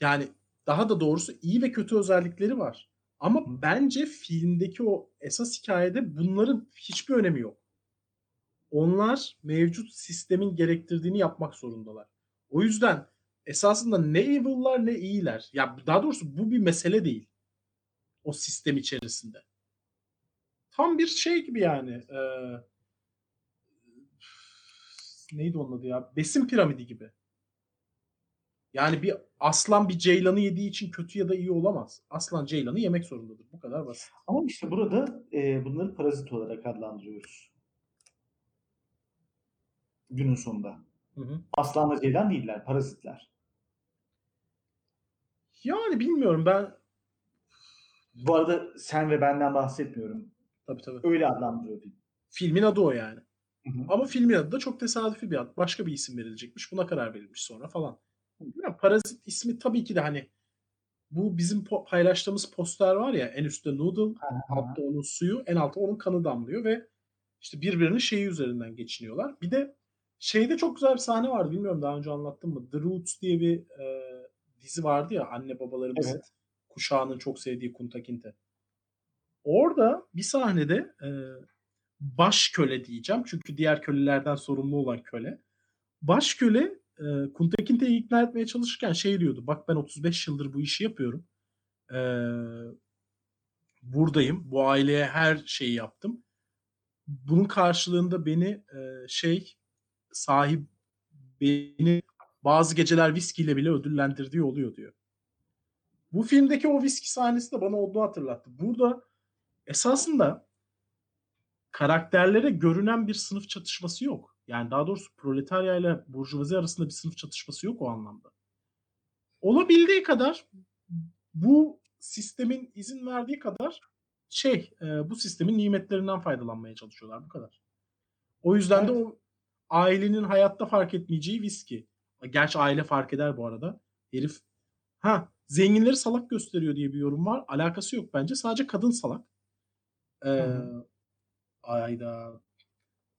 Yani daha da doğrusu iyi ve kötü özellikleri var. Ama Hı. bence filmdeki o esas hikayede bunların hiçbir önemi yok. Onlar mevcut sistemin gerektirdiğini yapmak zorundalar. O yüzden esasında ne evil'lar ne iyiler. Ya daha doğrusu bu bir mesele değil. O sistem içerisinde. Tam bir şey gibi yani. e, neydi onun adı ya? Besin piramidi gibi. Yani bir aslan bir ceylanı yediği için kötü ya da iyi olamaz. Aslan ceylanı yemek zorundadır. Bu kadar basit. Ama işte burada e, bunları parazit olarak adlandırıyoruz. Günün sonunda. Hı hı. Aslanla ceylan değiller, parazitler. Yani bilmiyorum ben Bu arada sen ve benden bahsetmiyorum. tabii tabii. Öyle adlandırıyor film. Filmin adı o yani. Hı hı. Ama filmin adı da çok tesadüfi bir ad. Başka bir isim verilecekmiş. Buna karar verilmiş sonra falan. Bilmiyorum, Parazit ismi tabii ki de hani bu bizim po- paylaştığımız poster var ya en üstte noodle, altta onun suyu, en altta onun kanı damlıyor ve işte birbirinin şeyi üzerinden geçiniyorlar. Bir de şeyde çok güzel bir sahne vardı. Bilmiyorum daha önce anlattım mı? The Roots diye bir e, dizi vardı ya anne babalarımız Evet. kuşağının çok sevdiği Kunta Kinte. Orada bir sahnede e, baş köle diyeceğim. Çünkü diğer kölelerden sorumlu olan köle. Baş köle e, Kunta Kinte'yi ikna etmeye çalışırken şey diyordu. Bak ben 35 yıldır bu işi yapıyorum. E, buradayım. Bu aileye her şeyi yaptım. Bunun karşılığında beni e, şey sahip beni bazı geceler viskiyle bile ödüllendirdiği oluyor diyor. Bu filmdeki o viski sahnesi de bana onu hatırlattı. Burada esasında karakterlere görünen bir sınıf çatışması yok. Yani daha doğrusu proletarya ile burjuvazi arasında bir sınıf çatışması yok o anlamda. Olabildiği kadar bu sistemin izin verdiği kadar şey e, bu sistemin nimetlerinden faydalanmaya çalışıyorlar bu kadar. O yüzden de Evet. o ailenin hayatta fark etmeyeceği viski. Gerçi aile fark eder bu arada. Herif ha zenginleri salak gösteriyor diye bir yorum var. Alakası yok bence. Sadece kadın salak. Ee, ayda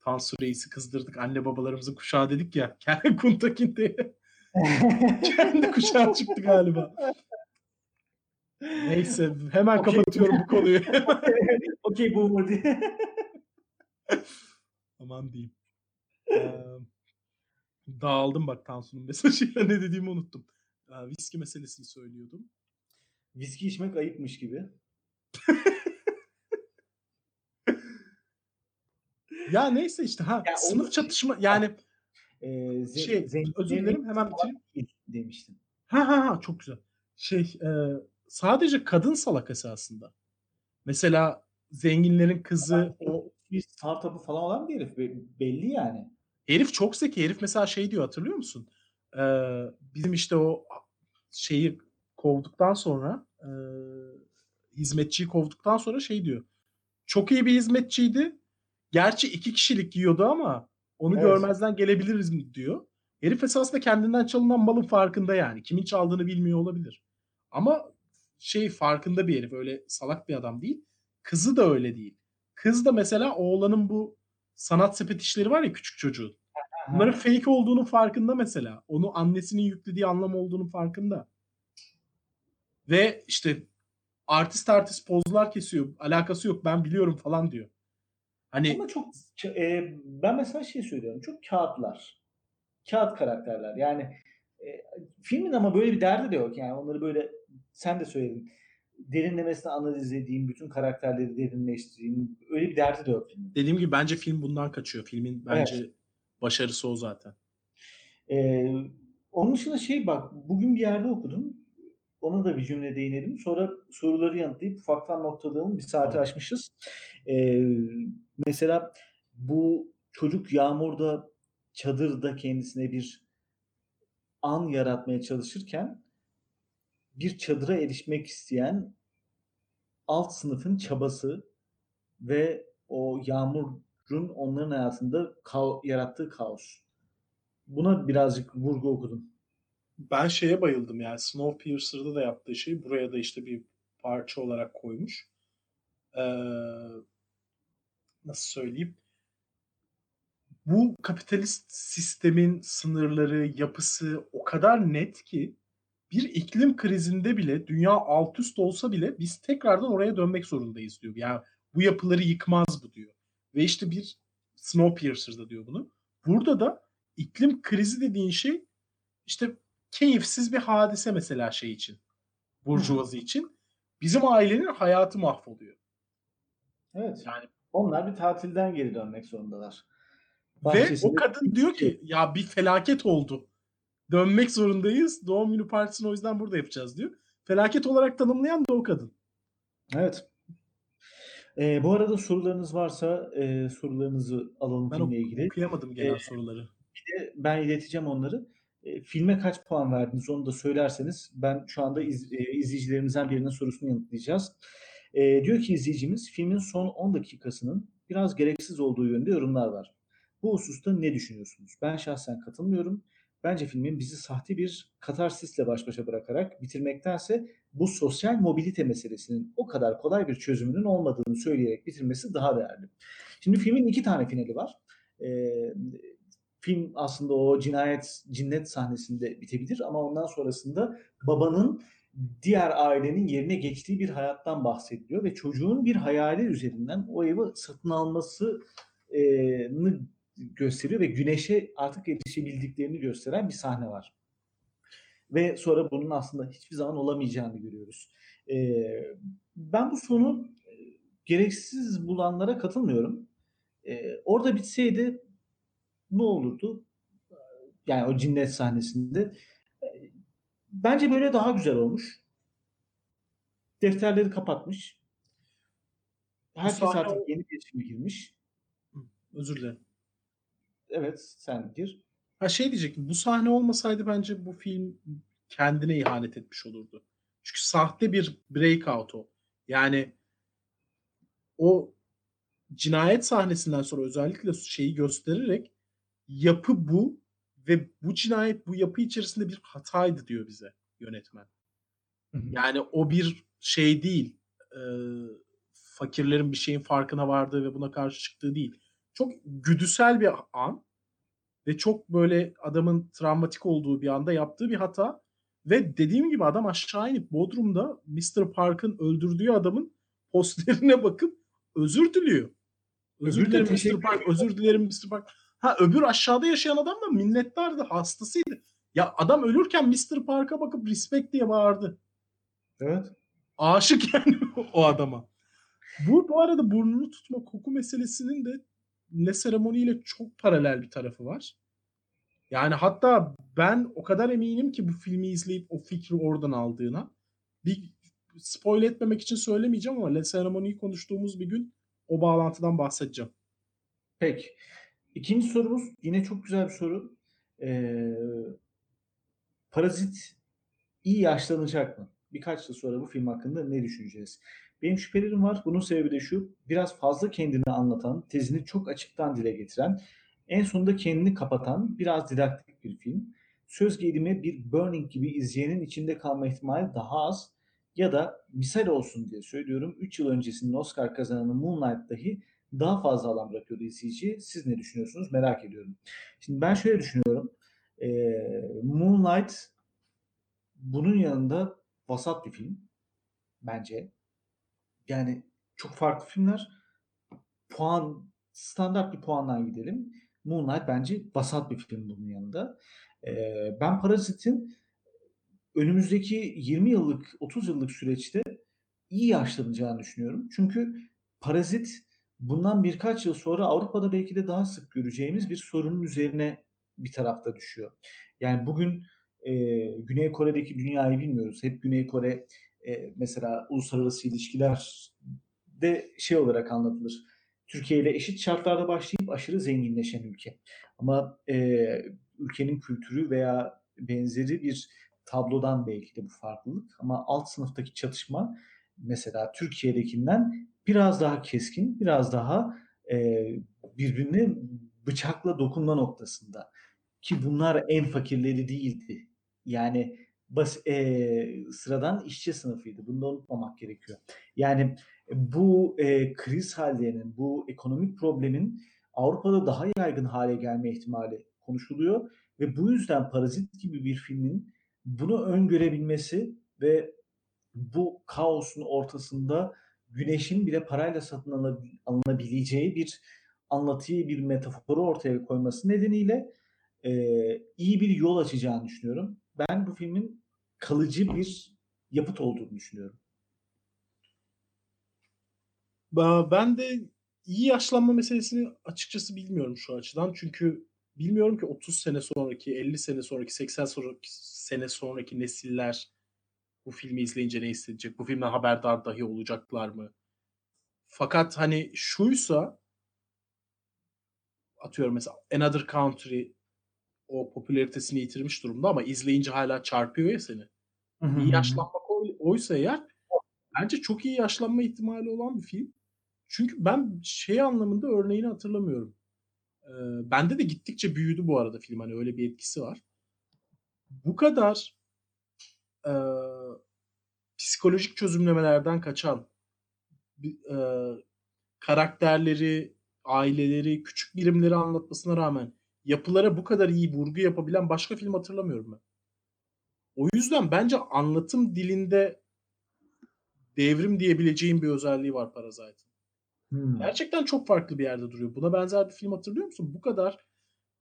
Tansu Reis'i kızdırdık. Anne babalarımızın kuşağı dedik ya. Kendi Kuntakinte'ye kendi kuşağı çıktı galiba. Neyse hemen Okey. kapatıyorum bu konuyu. Okey boomer diye. Aman diyeyim. Ee, dağıldım bak Tansu'nun mesajıyla ne dediğimi unuttum. Ee, viski meselesini söylüyordum. Viski içmek ayıpmış gibi. Ya neyse işte ha Ya sınıf çatışma yani ze- şey zenginlerin özür dilerim hemen bitireyim. değil demiştin. Ha ha ha çok güzel. Şey e, sadece kadın salak esasında. Mesela zenginlerin kızı o Bir startup'ı falan olan bir herif be- belli yani. herif çok zeki. Herif mesela şey diyor hatırlıyor musun? Ee, bizim işte o şeyi kovduktan sonra e, hizmetçiyi kovduktan sonra şey diyor. Çok iyi bir hizmetçiydi. Gerçi iki kişilik yiyordu ama onu Evet. görmezden gelebiliriz mi diyor. Herif esasında kendinden çalınan malın farkında yani. Kimin çaldığını bilmiyor olabilir. Ama şey farkında bir herif. Öyle salak bir adam değil. Kızı da öyle değil. Kız da mesela oğlanın bu sanat sepet işleri var ya küçük çocuğun. Bunların fake olduğunun farkında mesela. Onu annesinin yüklediği anlam olduğunun farkında. Ve işte artist artist pozlar kesiyor. Alakası yok ben biliyorum falan diyor. Hani Ama çok e, ben mesela şey söylüyorum. Çok kağıtlar. Kağıt karakterler. Yani e, filmin ama böyle bir derdi de yok. Yani onları böyle sen de söyledin. Derinlemesine analiz edeyim, bütün karakterleri derinleştireyim. Öyle bir derdi de yok filmin. dediğim gibi bence film bundan kaçıyor. Filmin bence başarısı o zaten. Ee, onun dışında şey bak bugün bir yerde okudum. Ona da bir cümle değinelim. Sonra soruları yanıtlayıp ufaktan noktalayalım. Bir saati Tamam. aşmışız. Ee, mesela bu çocuk yağmurda çadırda kendisine bir an yaratmaya çalışırken bir çadıra erişmek isteyen alt sınıfın çabası ve o yağmurun onların hayatında kao- yarattığı kaos. Buna birazcık vurgu okudum. Ben şeye bayıldım yani Snowpiercer'da da yaptığı şey buraya da işte bir parça olarak koymuş. Ee, nasıl söyleyeyim? Bu kapitalist sistemin sınırları, yapısı o kadar net ki bir iklim krizinde bile dünya alt üst olsa bile biz tekrardan oraya dönmek zorundayız diyor. Yani bu yapıları yıkmaz bu diyor. Ve işte bir Snowpiercer'da diyor bunu. Burada da iklim krizi dediğin şey işte keyifsiz bir hadise mesela şey için. Burjuvazi için. Bizim ailenin hayatı mahvoluyor. Evet. Yani Onlar bir tatilden geri dönmek zorundalar. Ve Bahçesinde- o kadın diyor ki ya bir felaket oldu. Dönmek zorundayız. Doğum günü partisini o yüzden burada yapacağız diyor. Felaket olarak tanımlayan da o kadın. Evet. Ee, bu arada sorularınız varsa e, sorularınızı alalım Ben filmle ilgili. okuyamadım gelen Ee, soruları. de ben ileteceğim onları. E, filme kaç puan verdiniz onu da söylerseniz ben şu anda iz, e, izleyicilerimizden birinin sorusunu yanıtlayacağız. E, diyor ki izleyicimiz filmin son 10 dakikasının biraz gereksiz olduğu yönde yorumlar var. Bu hususta ne düşünüyorsunuz? Ben şahsen katılmıyorum. Bence filmin bizi sahte bir katarsisle baş başa bırakarak bitirmektense bu sosyal mobilite meselesinin o kadar kolay bir çözümünün olmadığını söyleyerek bitirmesi daha değerli. Şimdi filmin iki tane finali var. E, film aslında o cinayet cinnet sahnesinde bitebilir ama ondan sonrasında babanın diğer ailenin yerine geçtiği bir hayattan bahsediliyor ve çocuğun bir hayali üzerinden o evi satın almasını gösteriyor ve güneşe artık erişebildiklerini gösteren bir sahne var. Ve sonra bunun aslında hiçbir zaman olamayacağını görüyoruz. Ee, ben bu sonu e, gereksiz bulanlara katılmıyorum. Orada bitseydi ne olurdu? Yani o cinnet sahnesinde. Bence böyle daha güzel olmuş. Defterleri kapatmış. Herkes sahne artık yeni bir yaşama girmiş. Özür dilerim. Evet sen gir. Ha şey diyecektim. Bu sahne olmasaydı bence bu film kendine ihanet etmiş olurdu. Çünkü sahte bir breakout o. Yani o cinayet sahnesinden sonra özellikle şeyi göstererek yapı bu ve bu cinayet bu yapı içerisinde bir hataydı diyor bize yönetmen. Yani o bir şey değil. e, fakirlerin bir şeyin farkına vardığı ve buna karşı çıktığı değil. Çok güdüsel bir an ve çok böyle adamın travmatik olduğu bir anda yaptığı bir hata ve dediğim gibi adam aşağı inip Bodrum'da Mr. Park'ın öldürdüğü adamın posterine bakıp özür diliyor. Özür de dilerim Mr. Park, özür dilerim Mr. Park. Ha öbür aşağıda yaşayan adam da minnettardı, hastasıydı. Ya adam ölürken Mr. Park'a bakıp respect diye bağırdı. Evet. Aşık yani o adama. Bu bu arada burnunu tutma koku meselesinin de Le Ceremony ile çok paralel bir tarafı var. Yani hatta ben o kadar eminim ki bu filmi izleyip o fikri oradan aldığına. Bir spoil etmemek için söylemeyeceğim ama Le Ceremony'yi konuştuğumuz bir gün o bağlantıdan bahsedeceğim. Peki. İkinci sorumuz yine çok güzel bir soru. Ee, Parazit iyi yaşlanacak mı? Birkaç yıl sonra bu film hakkında ne düşüneceğiz? Benim şüphelerim var. Bunun sebebi de şu. Biraz fazla kendini anlatan, tezini çok açıktan dile getiren, en sonunda kendini kapatan biraz didaktik bir film. Söz gelimi bir Burning gibi izleyenin içinde kalma ihtimali daha az. Ya da misal olsun diye söylüyorum. 3 yıl öncesinin Oscar kazananı Moonlight dahi daha fazla alan bırakıyordu izleyiciye. Siz ne düşünüyorsunuz? Merak ediyorum. Şimdi ben şöyle düşünüyorum. Ee, Moonlight bunun yanında vasat bir film. Bence. Yani çok farklı filmler. Puan, standart bir puandan gidelim. Moonlight bence vasat bir film bunun yanında. Ee, ben Parazit'in önümüzdeki 20 yıllık, 30 yıllık süreçte iyi yaşlanacağını düşünüyorum. Çünkü Parazit bundan birkaç yıl sonra Avrupa'da belki de daha sık göreceğimiz bir sorunun üzerine bir tarafta düşüyor. Yani bugün e, Güney Kore'deki dünyayı bilmiyoruz. Hep Güney Kore e, mesela uluslararası ilişkiler de şey olarak anlatılır. Türkiye ile eşit şartlarda başlayıp aşırı zenginleşen ülke. Ama e, ülkenin kültürü veya benzeri bir tablodan belki de bu farklılık. Ama alt sınıftaki çatışma mesela Türkiye'dekinden biraz daha keskin, biraz daha e, birbirine bıçakla dokunma noktasında. Ki bunlar en fakirleri değildi. Yani bas, e, sıradan işçi sınıfıydı. Bunu da unutmamak gerekiyor. Yani bu e, kriz hallerinin, bu ekonomik problemin Avrupa'da daha yaygın hale gelme ihtimali konuşuluyor ve bu yüzden Parazit gibi bir filmin bunu öngörebilmesi ve bu kaosun ortasında güneşin bile parayla satın alınabileceği bir anlatıyı, bir metaforu ortaya koyması nedeniyle e, iyi bir yol açacağını düşünüyorum. Ben bu filmin kalıcı bir yapıt olduğunu düşünüyorum. Ben de iyi yaşlanma meselesini açıkçası bilmiyorum şu açıdan. Çünkü bilmiyorum ki 30 sene sonraki, 50 sene sonraki, 80 sonraki sene sonraki nesiller bu filmi izleyince ne hissedecek? Bu filmden haberdar dahi olacaklar mı? Fakat hani şuysa atıyorum mesela Another Country o popülaritesini yitirmiş durumda ama izleyince hala çarpıyor ya seni. İyi yaşlanmak oysa eğer bence çok iyi yaşlanma ihtimali olan bir film. Çünkü ben şey anlamında örneğini hatırlamıyorum. Ee, bende de gittikçe büyüdü bu arada film. Hani öyle bir etkisi var. Bu kadar e, psikolojik çözümlemelerden kaçan e, karakterleri, aileleri, küçük birimleri anlatmasına rağmen yapılara bu kadar iyi vurgu yapabilen başka film hatırlamıyorum ben. O yüzden bence anlatım dilinde devrim diyebileceğim bir özelliği var Parasite'ın. Hmm. Gerçekten çok farklı bir yerde duruyor. Buna benzer bir film hatırlıyor musun? Bu kadar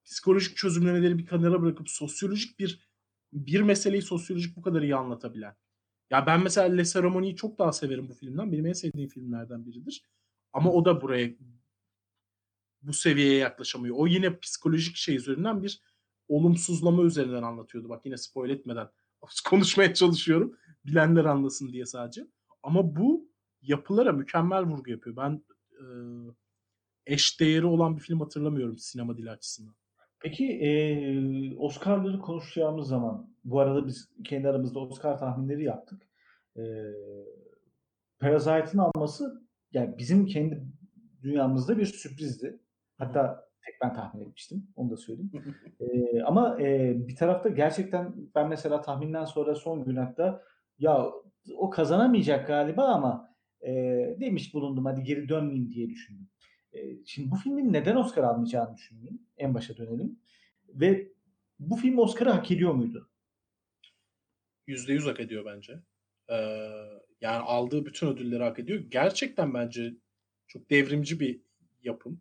psikolojik çözümlemeleri bir kenara bırakıp sosyolojik bir bir meseleyi sosyolojik bu kadar iyi anlatabilen. Ya ben mesela Le Ceremony'yi çok daha severim bu filmden. Benim en sevdiğim filmlerden biridir. Ama o da buraya bu seviyeye yaklaşamıyor. O yine psikolojik şey üzerinden bir olumsuzlama üzerinden anlatıyordu. Bak yine spoil etmeden konuşmaya çalışıyorum. Bilenler anlasın diye sadece. Ama bu yapılara mükemmel vurgu yapıyor. Ben e, eş değeri olan bir film hatırlamıyorum sinema dili açısından. Peki e, Oscar'ları konuşacağımız zaman bu arada biz kendi aramızda Oscar tahminleri yaptık. E, Parasite'ın alması yani bizim kendi dünyamızda bir sürprizdi. Hatta tek ben tahmin etmiştim. Onu da söyleyeyim. e, ama e, bir tarafta gerçekten ben mesela tahminden sonra son gün hatta ya o kazanamayacak galiba ama e, demiş bulundum hadi geri dönmeyeyim diye düşündüm. E, şimdi bu filmin neden Oscar almayacağını düşündüm. En başa dönelim. Ve bu film Oscar'ı hak ediyor muydu? Yüzde yüz hak ediyor bence. Ee, yani aldığı bütün ödülleri hak ediyor. Gerçekten bence çok devrimci bir yapım.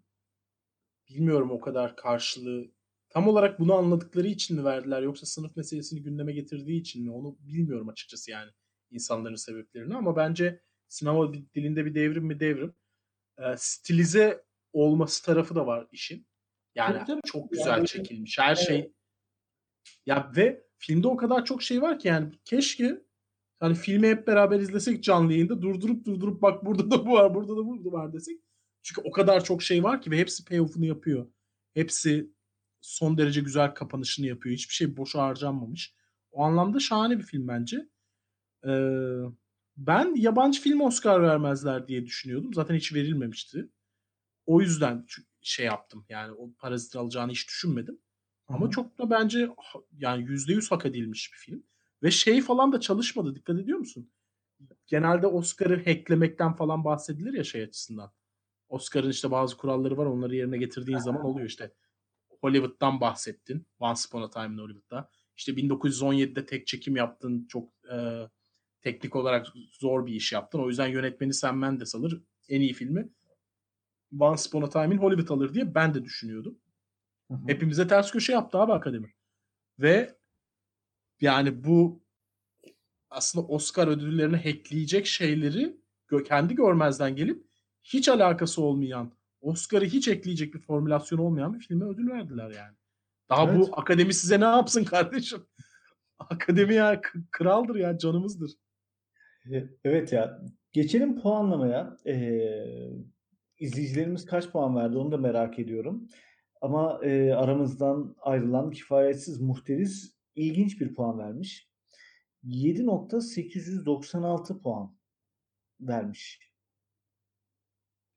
Bilmiyorum o kadar karşılığı tam olarak bunu anladıkları için mi verdiler yoksa sınıf meselesini gündeme getirdiği için mi onu bilmiyorum açıkçası yani insanların sebeplerini ama bence sinema dilinde bir devrim mi devrim. E, stilize olması tarafı da var işin. Yani Tabii, tabii. çok Yani güzel böyle- çekilmiş. Her Evet. şey ya ve filmde o kadar çok şey var ki yani keşke hani filmi hep beraber izlesek canlı yayında durdurup durdurup bak burada da bu var, burada da bu var desek. Çünkü o kadar çok şey var ki ve hepsi payoff'unu yapıyor. Hepsi son derece güzel kapanışını yapıyor. Hiçbir şey boşa harcanmamış. O anlamda şahane bir film bence. Ee, ben yabancı film Oscar vermezler diye düşünüyordum. Zaten hiç verilmemişti. O yüzden şey yaptım. Yani o parazit alacağını hiç düşünmedim. Ama Hı çok da bence yani %100 hak edilmiş bir film. Ve şey falan da çalışmadı. Dikkat ediyor musun? Genelde Oscar'ı hacklemekten falan bahsedilir ya şey açısından. Oscar'ın işte bazı kuralları var. Onları yerine getirdiğin zaman oluyor işte. Hollywood'dan bahsettin. Once Upon a Time in Hollywood'da. İşte 1917'de tek çekim yaptın. Çok e, teknik olarak zor bir iş yaptın. O yüzden yönetmeni Sam Mendes alır. En iyi filmi Once Upon a Time in Hollywood alır diye ben de düşünüyordum. Hı hı. Hepimize ters köşe yaptı abi akademi. Ve yani bu aslında Oscar ödüllerini hackleyecek şeyleri kendi görmezden gelip hiç alakası olmayan, Oscar'ı hiç ekleyecek bir formülasyon olmayan bir filme ödül verdiler yani. Daha Evet. bu akademi size ne yapsın kardeşim? Akademi ya kraldır ya canımızdır. Evet ya. Geçelim puanlamaya. Ee, izleyicilerimiz kaç puan verdi onu da merak ediyorum. Ama e, aramızdan ayrılan kifayetsiz muhteriz ilginç bir puan vermiş. 7.896 puan vermiş.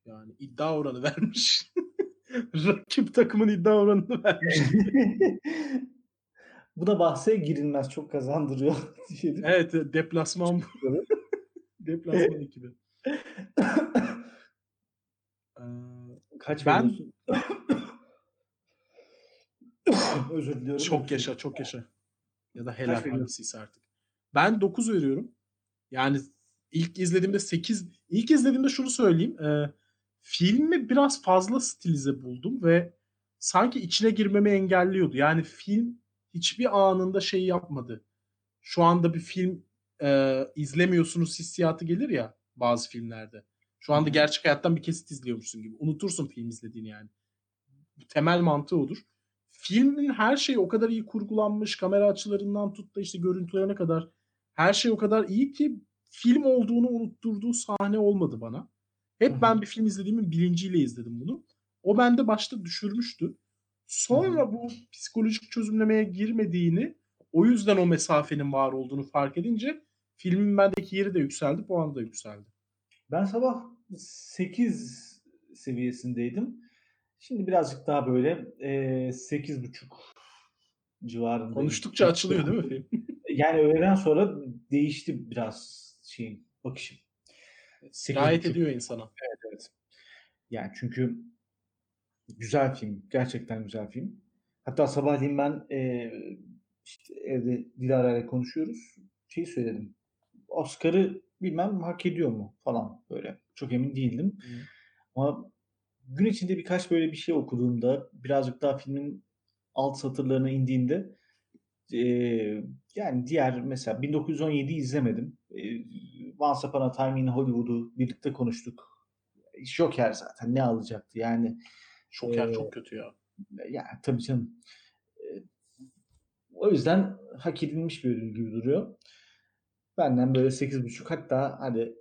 Yani iddia oranı vermiş. Rakip takımın iddia oranını vermiş. Bu da bahse girilmez çok kazandırıyor. diyelim. evet deplasman deplasman ekibi. Ee, Kaç Ben-? Özür diliyorum. Çok yaşa, çok yaşa. Ya da helal hangisiyse artık. Ben 9 veriyorum. Yani ilk izlediğimde 8 ilk izlediğimde şunu söyleyeyim. E, filmi biraz fazla stilize buldum ve sanki içine girmemi engelliyordu. Yani film hiçbir anında şey yapmadı. Şu anda bir film e, izlemiyorsunuz hissiyatı gelir ya bazı filmlerde. Şu anda gerçek hayattan bir kesit izliyormuşsun gibi. Unutursun film izlediğini yani. Bu temel mantığı odur filmin her şeyi o kadar iyi kurgulanmış. Kamera açılarından tut da işte görüntülerine kadar her şey o kadar iyi ki film olduğunu unutturduğu sahne olmadı bana. Hep ben bir film izlediğimin bilinciyle izledim bunu. O bende başta düşürmüştü. Sonra bu psikolojik çözümlemeye girmediğini, o yüzden o mesafenin var olduğunu fark edince filmin bendeki yeri de yükseldi, puanı da yükseldi. Ben sabah 8 seviyesindeydim. Şimdi birazcık daha böyle e, 8.5 civarında. Konuştukça açılıyor değil mi film? Yani öğleden sonra değişti biraz şeyim, bakışım. 8.5. ediyor insana. Evet. Yani çünkü güzel film. Gerçekten güzel film. Hatta sabahleyin ben e, işte evde Dilara ile konuşuyoruz. Şeyi söyledim. Oscar'ı bilmem hak ediyor mu falan böyle. Çok emin değildim. Hı. Ama gün içinde birkaç böyle bir şey okuduğumda birazcık daha filmin alt satırlarına indiğimde e, yani diğer mesela 1917 izlemedim. E, Once Upon a Time in Hollywood'u birlikte konuştuk. Joker zaten ne alacaktı yani. Şoker Ee, çok kötü ya. Yani tabii canım. O yüzden hak edilmiş bir ödül gibi duruyor. Benden böyle 8.5 hatta hadi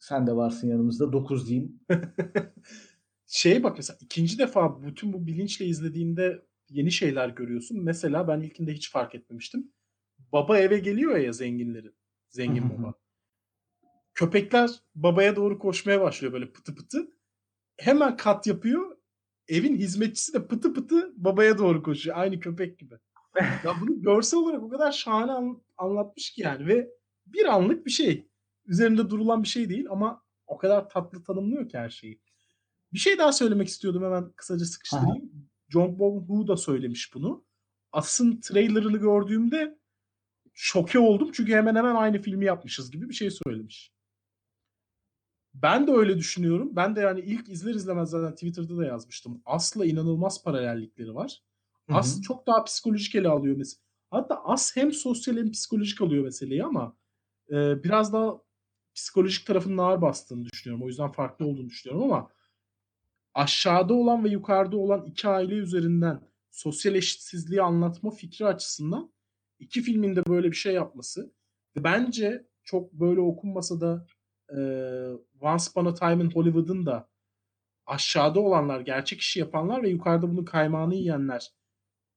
sen de varsın yanımızda 9 diyeyim. şey bak mesela ikinci defa bütün bu bilinçle izlediğinde yeni şeyler görüyorsun. Mesela ben ilkinde hiç fark etmemiştim. Baba eve geliyor ya zenginlerin. Zengin baba. Köpekler babaya doğru koşmaya başlıyor böyle pıtı pıtı. Hemen kat yapıyor. Evin hizmetçisi de pıtı pıtı babaya doğru koşuyor. Aynı köpek gibi. Ya bunu görsel olarak o kadar şahane an- anlatmış ki yani ve bir anlık bir şey. Üzerinde durulan bir şey değil ama o kadar tatlı tanımlıyor ki her şeyi. Bir şey daha söylemek istiyordum hemen kısaca sıkıştırayım. John Bong da söylemiş bunu. Asın trailerını gördüğümde şoke oldum çünkü hemen hemen aynı filmi yapmışız gibi bir şey söylemiş. Ben de öyle düşünüyorum. Ben de yani ilk izler izlemez zaten Twitter'da da yazmıştım. As'la inanılmaz paralellikleri var. Hı hı. As çok daha psikolojik ele alıyor mesela. Hatta As hem sosyal hem psikolojik alıyor meseleyi ama e, biraz daha psikolojik tarafının ağır bastığını düşünüyorum. O yüzden farklı olduğunu düşünüyorum ama aşağıda olan ve yukarıda olan iki aile üzerinden sosyal eşitsizliği anlatma fikri açısından iki filmin de böyle bir şey yapması bence çok böyle okunmasa da e, Once Upon a Time in Hollywood'un da aşağıda olanlar, gerçek işi yapanlar ve yukarıda bunun kaymağını yiyenler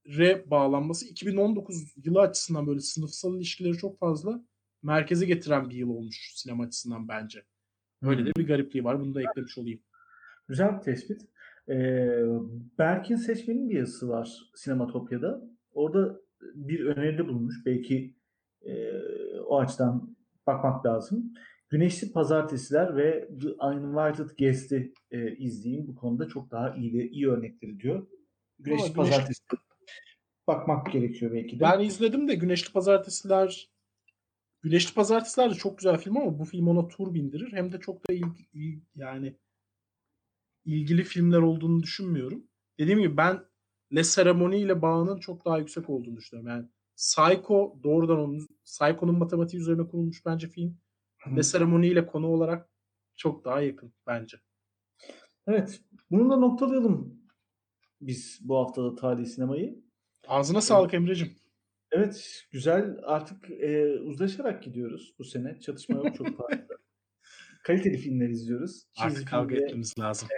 re bağlanması 2019 yılı açısından böyle sınıfsal ilişkileri çok fazla merkeze getiren bir yıl olmuş sinema açısından bence. Öyle de bir garipliği var. Bunu da eklemiş olayım. Güzel bir tespit. Ee, Berk'in seçmenin bir yazısı var Sinematopya'da. Orada bir öneride bulunmuş. Belki e, o açıdan bakmak lazım. Güneşli Pazartesiler ve The Uninvited Guest'i e, izleyin. Bu konuda çok daha iyi iyi örnekleri diyor. Güneşli Ama Pazartesi bakmak gerekiyor belki de. Ben izledim de Güneşli Pazartesiler Güneşli Pazartesiler de çok güzel film ama bu film ona tur bindirir. Hem de çok da il, il- yani ilgili filmler olduğunu düşünmüyorum. Dediğim gibi ben Le Seremoni ile bağının çok daha yüksek olduğunu düşünüyorum. Yani Psycho doğrudan onun Psycho'nun matematiği üzerine kurulmuş bence film. Hı. Le Seremoni ile konu olarak çok daha yakın bence. Evet. Bununla noktalayalım biz bu haftada tarihi sinemayı. Ağzına sağlık Emre'cim. Evet, güzel. Artık e, uzlaşarak gidiyoruz bu sene. Çatışma yok çok fazla. Kaliteli filmler izliyoruz. Cheesy Artık kavga etmemiz lazım.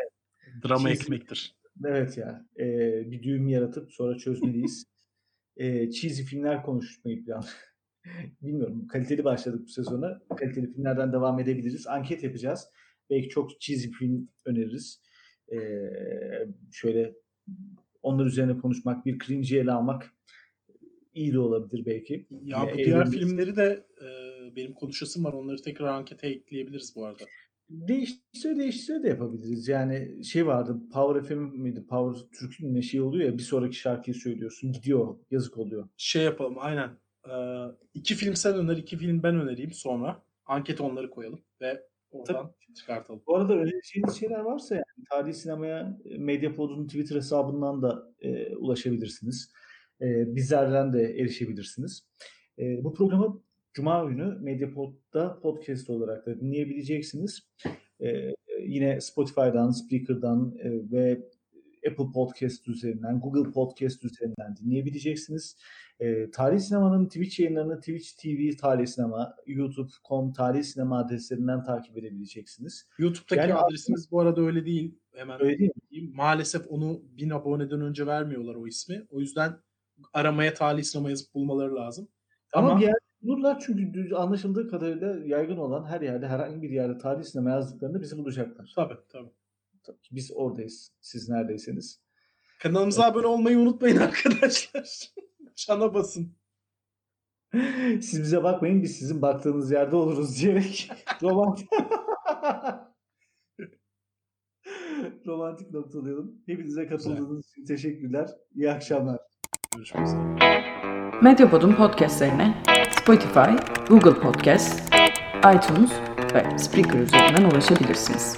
Drama Cheesy- ekmektir. Evet ya. e, bir düğüm yaratıp sonra çözmeliyiz. e, cheesy filmler konuşmayı plan. Bilmiyorum. Kaliteli başladık bu sezona. Kaliteli filmlerden devam edebiliriz. Anket yapacağız. Belki çok cheesy film öneririz. E, şöyle onlar üzerine konuşmak, bir cringe'i ele almak iyi de olabilir belki. Ya bu diğer eğleniriz. filmleri de e, benim konuşasım var. Onları tekrar ankete ekleyebiliriz bu arada. Değiştire değiştire de yapabiliriz. Yani şey vardı Power FM miydi? Power Türk'ün ne şey oluyor ya bir sonraki şarkıyı söylüyorsun. Gidiyor. Yazık oluyor. Şey yapalım aynen. Ee, iki film sen öner, iki film ben önereyim sonra. Anket onları koyalım ve oradan çıkartalım. Bu arada önereceğiniz şeyler varsa yani tarihi sinemaya e, Medyapod'un Twitter hesabından da e, ulaşabilirsiniz. E, bizlerden de erişebilirsiniz. E, bu programı Cuma günü Medyapod'da podcast olarak da dinleyebileceksiniz. E, yine Spotify'dan, Spreaker'dan e, ve Apple Podcast üzerinden, Google Podcast üzerinden dinleyebileceksiniz. E, Tarih Sinema'nın Twitch yayınlarını Twitch TV Tarih Sinema, YouTube.com Tarih Sinema adreslerinden takip edebileceksiniz. YouTube'daki Yani adresimiz bu arada öyle değil. Hemen Öyle değil mi? diyeyim. Maalesef onu 1000 aboneden önce vermiyorlar o ismi. O yüzden aramaya talih sinema yazıp bulmaları lazım. Ama, Ama- bir yerde bulurlar çünkü anlaşıldığı kadarıyla yaygın olan her yerde herhangi bir yerde tarih sinema yazdıklarında bizi bulacaklar. Tabii tabii. Tabii ki biz oradayız. Siz neredeyseniz. Kanalımıza abone olmayı unutmayın arkadaşlar. Çana basın. Siz bize bakmayın biz sizin baktığınız yerde oluruz diyerek romantik romantik noktalayalım. Hepinize katıldığınız için teşekkürler. İyi akşamlar. Görüşmek üzere. Medyapod'un podcastlerine Spotify, Google Podcast, iTunes ve Spreaker üzerinden ulaşabilirsiniz.